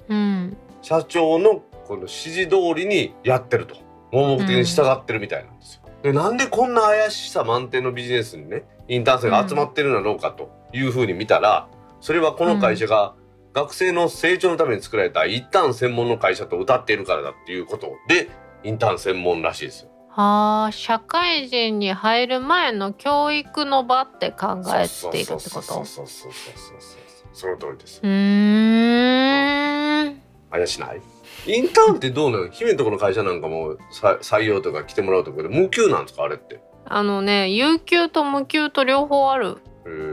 Speaker 1: うん。
Speaker 2: 社長のこの指示通りにやってると。盲目的に従ってるみたいなんですよ、でなんでこんな怪しさ満点のビジネスにねインターン生が集まってるんだろうかというふうに見たらそれはこの会社が学生の成長のために作られたインターン専門の会社と謳っているからだっていうこと。でインターン専門らしいですよ。
Speaker 1: あー社会人に入る前の教育の場って考えているって
Speaker 2: そうそう
Speaker 1: こと
Speaker 2: そうそうそうそうそうその通りです
Speaker 1: うーん。
Speaker 2: 怪しない？インターンってどうなの？姫のとこの会社なんかもさ採用とか来てもらうとこで無給なんですか？あれって。
Speaker 1: あのね有給と無給と両方ある。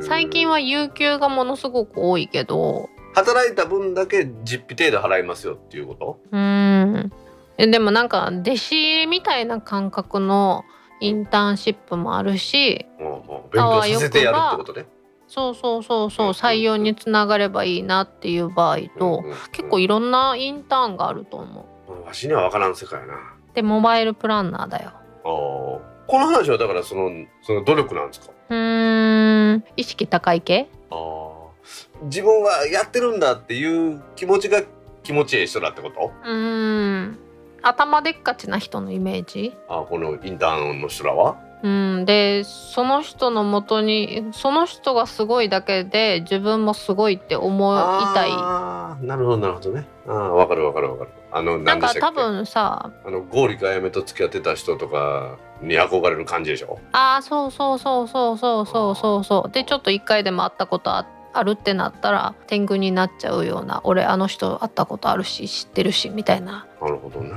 Speaker 1: 最近は有給がものすごく多いけど。
Speaker 2: 働いた分だけ実費程度払いますよっていうこと？
Speaker 1: うーん。えでもなんか弟子みたいな感覚のインターンシップもあるし。
Speaker 2: うんうん勉強させてやるってことね
Speaker 1: そうそうそうそう
Speaker 2: うん
Speaker 1: 採用につながればいいなっていう場合と結構いろんなインターンがあると思う。
Speaker 2: うんわしには分からん世界やな。
Speaker 1: でモバイルプランナーだよ。
Speaker 2: あーこの話はだからそのその努力なんですか？
Speaker 1: うーん意識高い系？
Speaker 2: あー自分はやってるんだっていう気持ちが気持ちいい人だってこと？
Speaker 1: うーん。頭でっかちな人のイメージ？
Speaker 2: あーこのインターンの人らは？
Speaker 1: うん、でその人のもとにその人がすごいだけで自分もすごいって思いたい。
Speaker 2: あーなるほどなるほどね。ああ分かる分かる分かる。あの
Speaker 1: なんか多分さ
Speaker 2: あのゴーリかあやめと付き合ってた人とかに憧れる感じでしょ？
Speaker 1: あーそうそうそうそうそうそうそう。そうでちょっと一回でも会ったことああるってなったら天狗になっちゃうような俺あの人会ったことあるし知ってるしみたいな。
Speaker 2: なるほどね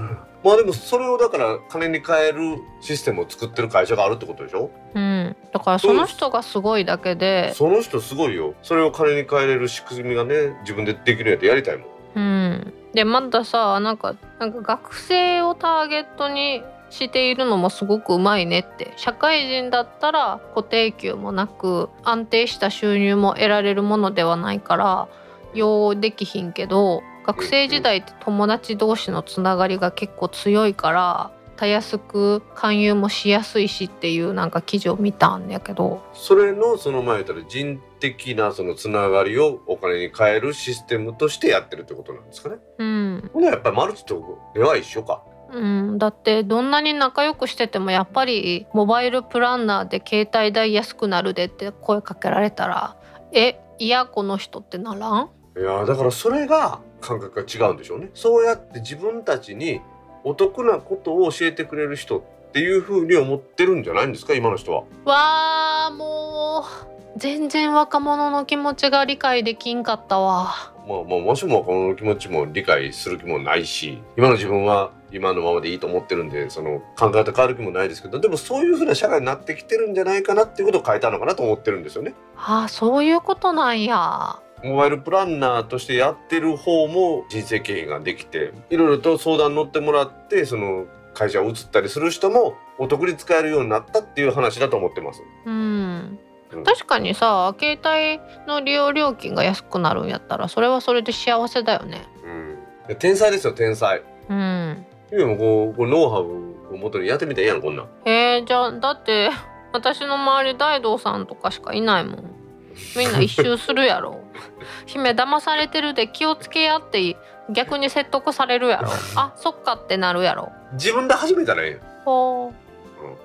Speaker 2: まあでもそれをだから金に変えるシステムを作ってる会社があるってことでしょ？
Speaker 1: うん。だからその人がすごいだけで。
Speaker 2: その人すごいよ。それを金に変えれる仕組みがね自分でできるんやったらやりたいもん。
Speaker 1: うん。でまださなんかなんか学生をターゲットにしているのもすごくうまいねって。社会人だったら固定給もなく安定した収入も得られるものではないから用できひんけど学生時代って友達同士のつながりが結構強いからたやすく勧誘もしやすいしっていうなんか記事を見たんやけど。
Speaker 2: それのその前言ったら人的なそのつながりをお金に変えるシステムとしてやってるってことなんですかね。
Speaker 1: うん。
Speaker 2: ほなやっぱりマルチと絵は一緒か。
Speaker 1: うん、だってどんなに仲良くしててもやっぱりモバイルプランナーで携帯代安くなるでって声かけられたらえいやこの人ってならん？
Speaker 2: いやーだからそれが感覚が違うんでしょうね。そうやって自分たちにお得なことを教えてくれる人っていうふうに思ってるんじゃないんですか今の人は。
Speaker 1: わあもう全然若者の気持ちが理解できんかったわ。
Speaker 2: まあまあもしもこの気持ちも理解する気もないし今の自分は今のままでいいと思ってるんでその考え方変わる気もないですけどでもそういうふうな社会になってきてるんじゃないかなっていうことを変えたのかなと思ってるんですよね。
Speaker 1: ああそういうことなんや
Speaker 2: モバイルプランナーとしてやってる方も人生経験ができていろいろと相談乗ってもらってその会社を移ったりする人もお得に使えるようになったっていう話だと思ってます。
Speaker 1: うん。
Speaker 2: うん。
Speaker 1: 確かにさ携帯の利用料金が安くなるんやったらそれはそれで幸せだよね。
Speaker 2: うん、天才ですよ天才。
Speaker 1: うん。
Speaker 2: いやもうこうこうノウハウを元にやってみたらええやんこんなん。
Speaker 1: えー、じゃあだって私の周り大道さんとかしかいないもん。みんな一周するやろ (laughs) 姫騙されてるで気をつけやって逆に説得されるやろ。(laughs) あそっかってなるやろ。
Speaker 2: 自分で始めたらええやん。
Speaker 1: ほ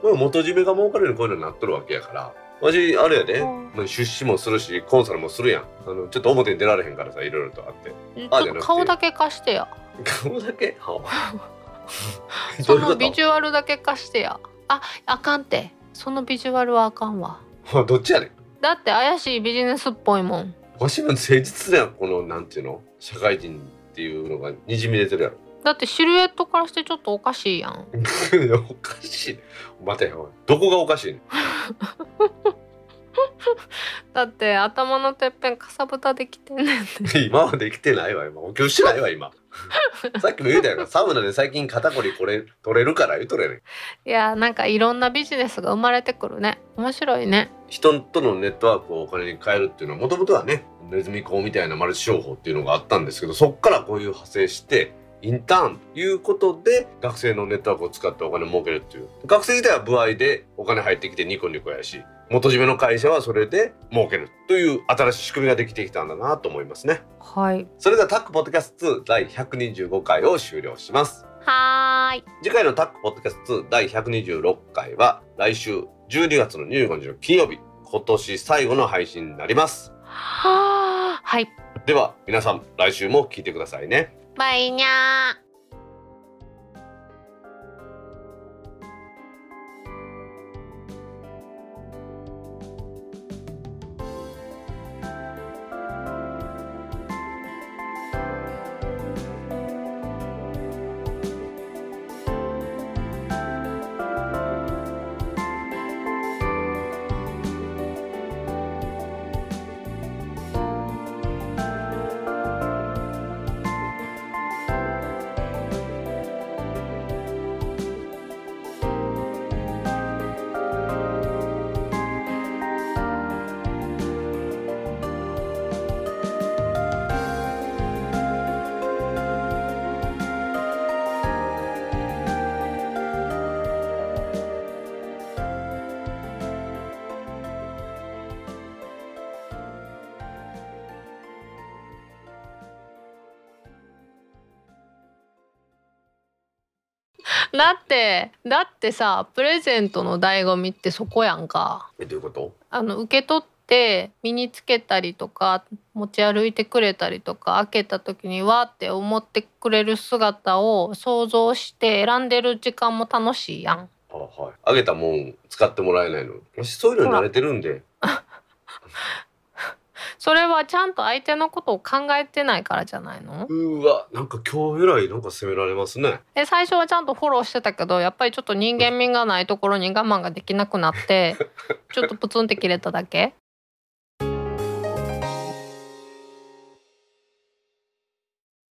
Speaker 2: う。ん、元締めが儲かるようにこういうのになっとるわけやから。わしあれやで、
Speaker 1: う。ん
Speaker 2: まあ出資もするしコンサルもするやん。あのちょっと表に出られへんからさいろいろとあって。
Speaker 1: う
Speaker 2: あ
Speaker 1: 顔だけ貸してや。
Speaker 2: 顔だけ？(laughs)
Speaker 1: そのビジュアルだけ貸してや。ああかんって。そのビジュアルはあかんわ。
Speaker 2: どっちやねん。
Speaker 1: だって怪しいビジネスっぽいもん
Speaker 2: わしの誠実だよこのなんていうの？社会人っていうのがにじみ出てるやろ。
Speaker 1: だってシルエットからしてちょっとおかしいやん。(laughs)
Speaker 2: おかしい。待てよどこがおかしいね (laughs)
Speaker 1: だって頭のてっぺんかさぶたできてんねん (laughs)
Speaker 2: 今まで生きてないわ今。お灸してないわ今 (laughs) さっきも言うたやんサウナで最近肩こりこれ取れるから言うとるや
Speaker 1: いやなんかいろんなビジネスが生まれてくるね。面白いね。
Speaker 2: 人とのネットワークをお金に変えるっていうのはもともとはねネズミ講みたいなマルチ商法っていうのがあったんですけどそっからこういう派生してインターンということで学生のネットワークを使ってお金儲けるっていう。学生自体は歩合でお金入ってきてニコニコやし元締めの会社はそれで儲けるという新しい仕組みができてきたんだなと思いますね。
Speaker 1: はい。
Speaker 2: それではタックポッドキャスト2第125回を終了します。
Speaker 1: はーい。
Speaker 2: 次回のタックポッドキャスト2第126回は来週12月の25日の金曜日今年最後の配信になります。
Speaker 1: はーはい。
Speaker 2: では皆さん来週も聞いてくださいね。
Speaker 1: バイニャーってだってさプレゼントの醍醐味ってそこやんか。
Speaker 2: えどういうこと？
Speaker 1: あの受け取って身につけたりとか持ち歩いてくれたりとか開けた時にわーって思ってくれる姿を想像して選んでる時間も楽しいやん。
Speaker 2: あはい。あげたもん使ってもらえないの？私そういうのに慣れてるんで (laughs)
Speaker 1: それはちゃんと相手のことを考えてないからじゃないの？
Speaker 2: うわなんか今日えらいなんか責められますね。
Speaker 1: え最初はちゃんとフォローしてたけどやっぱりちょっと人間味がないところに我慢ができなくなって (laughs) ちょっとプツンって切れただけ？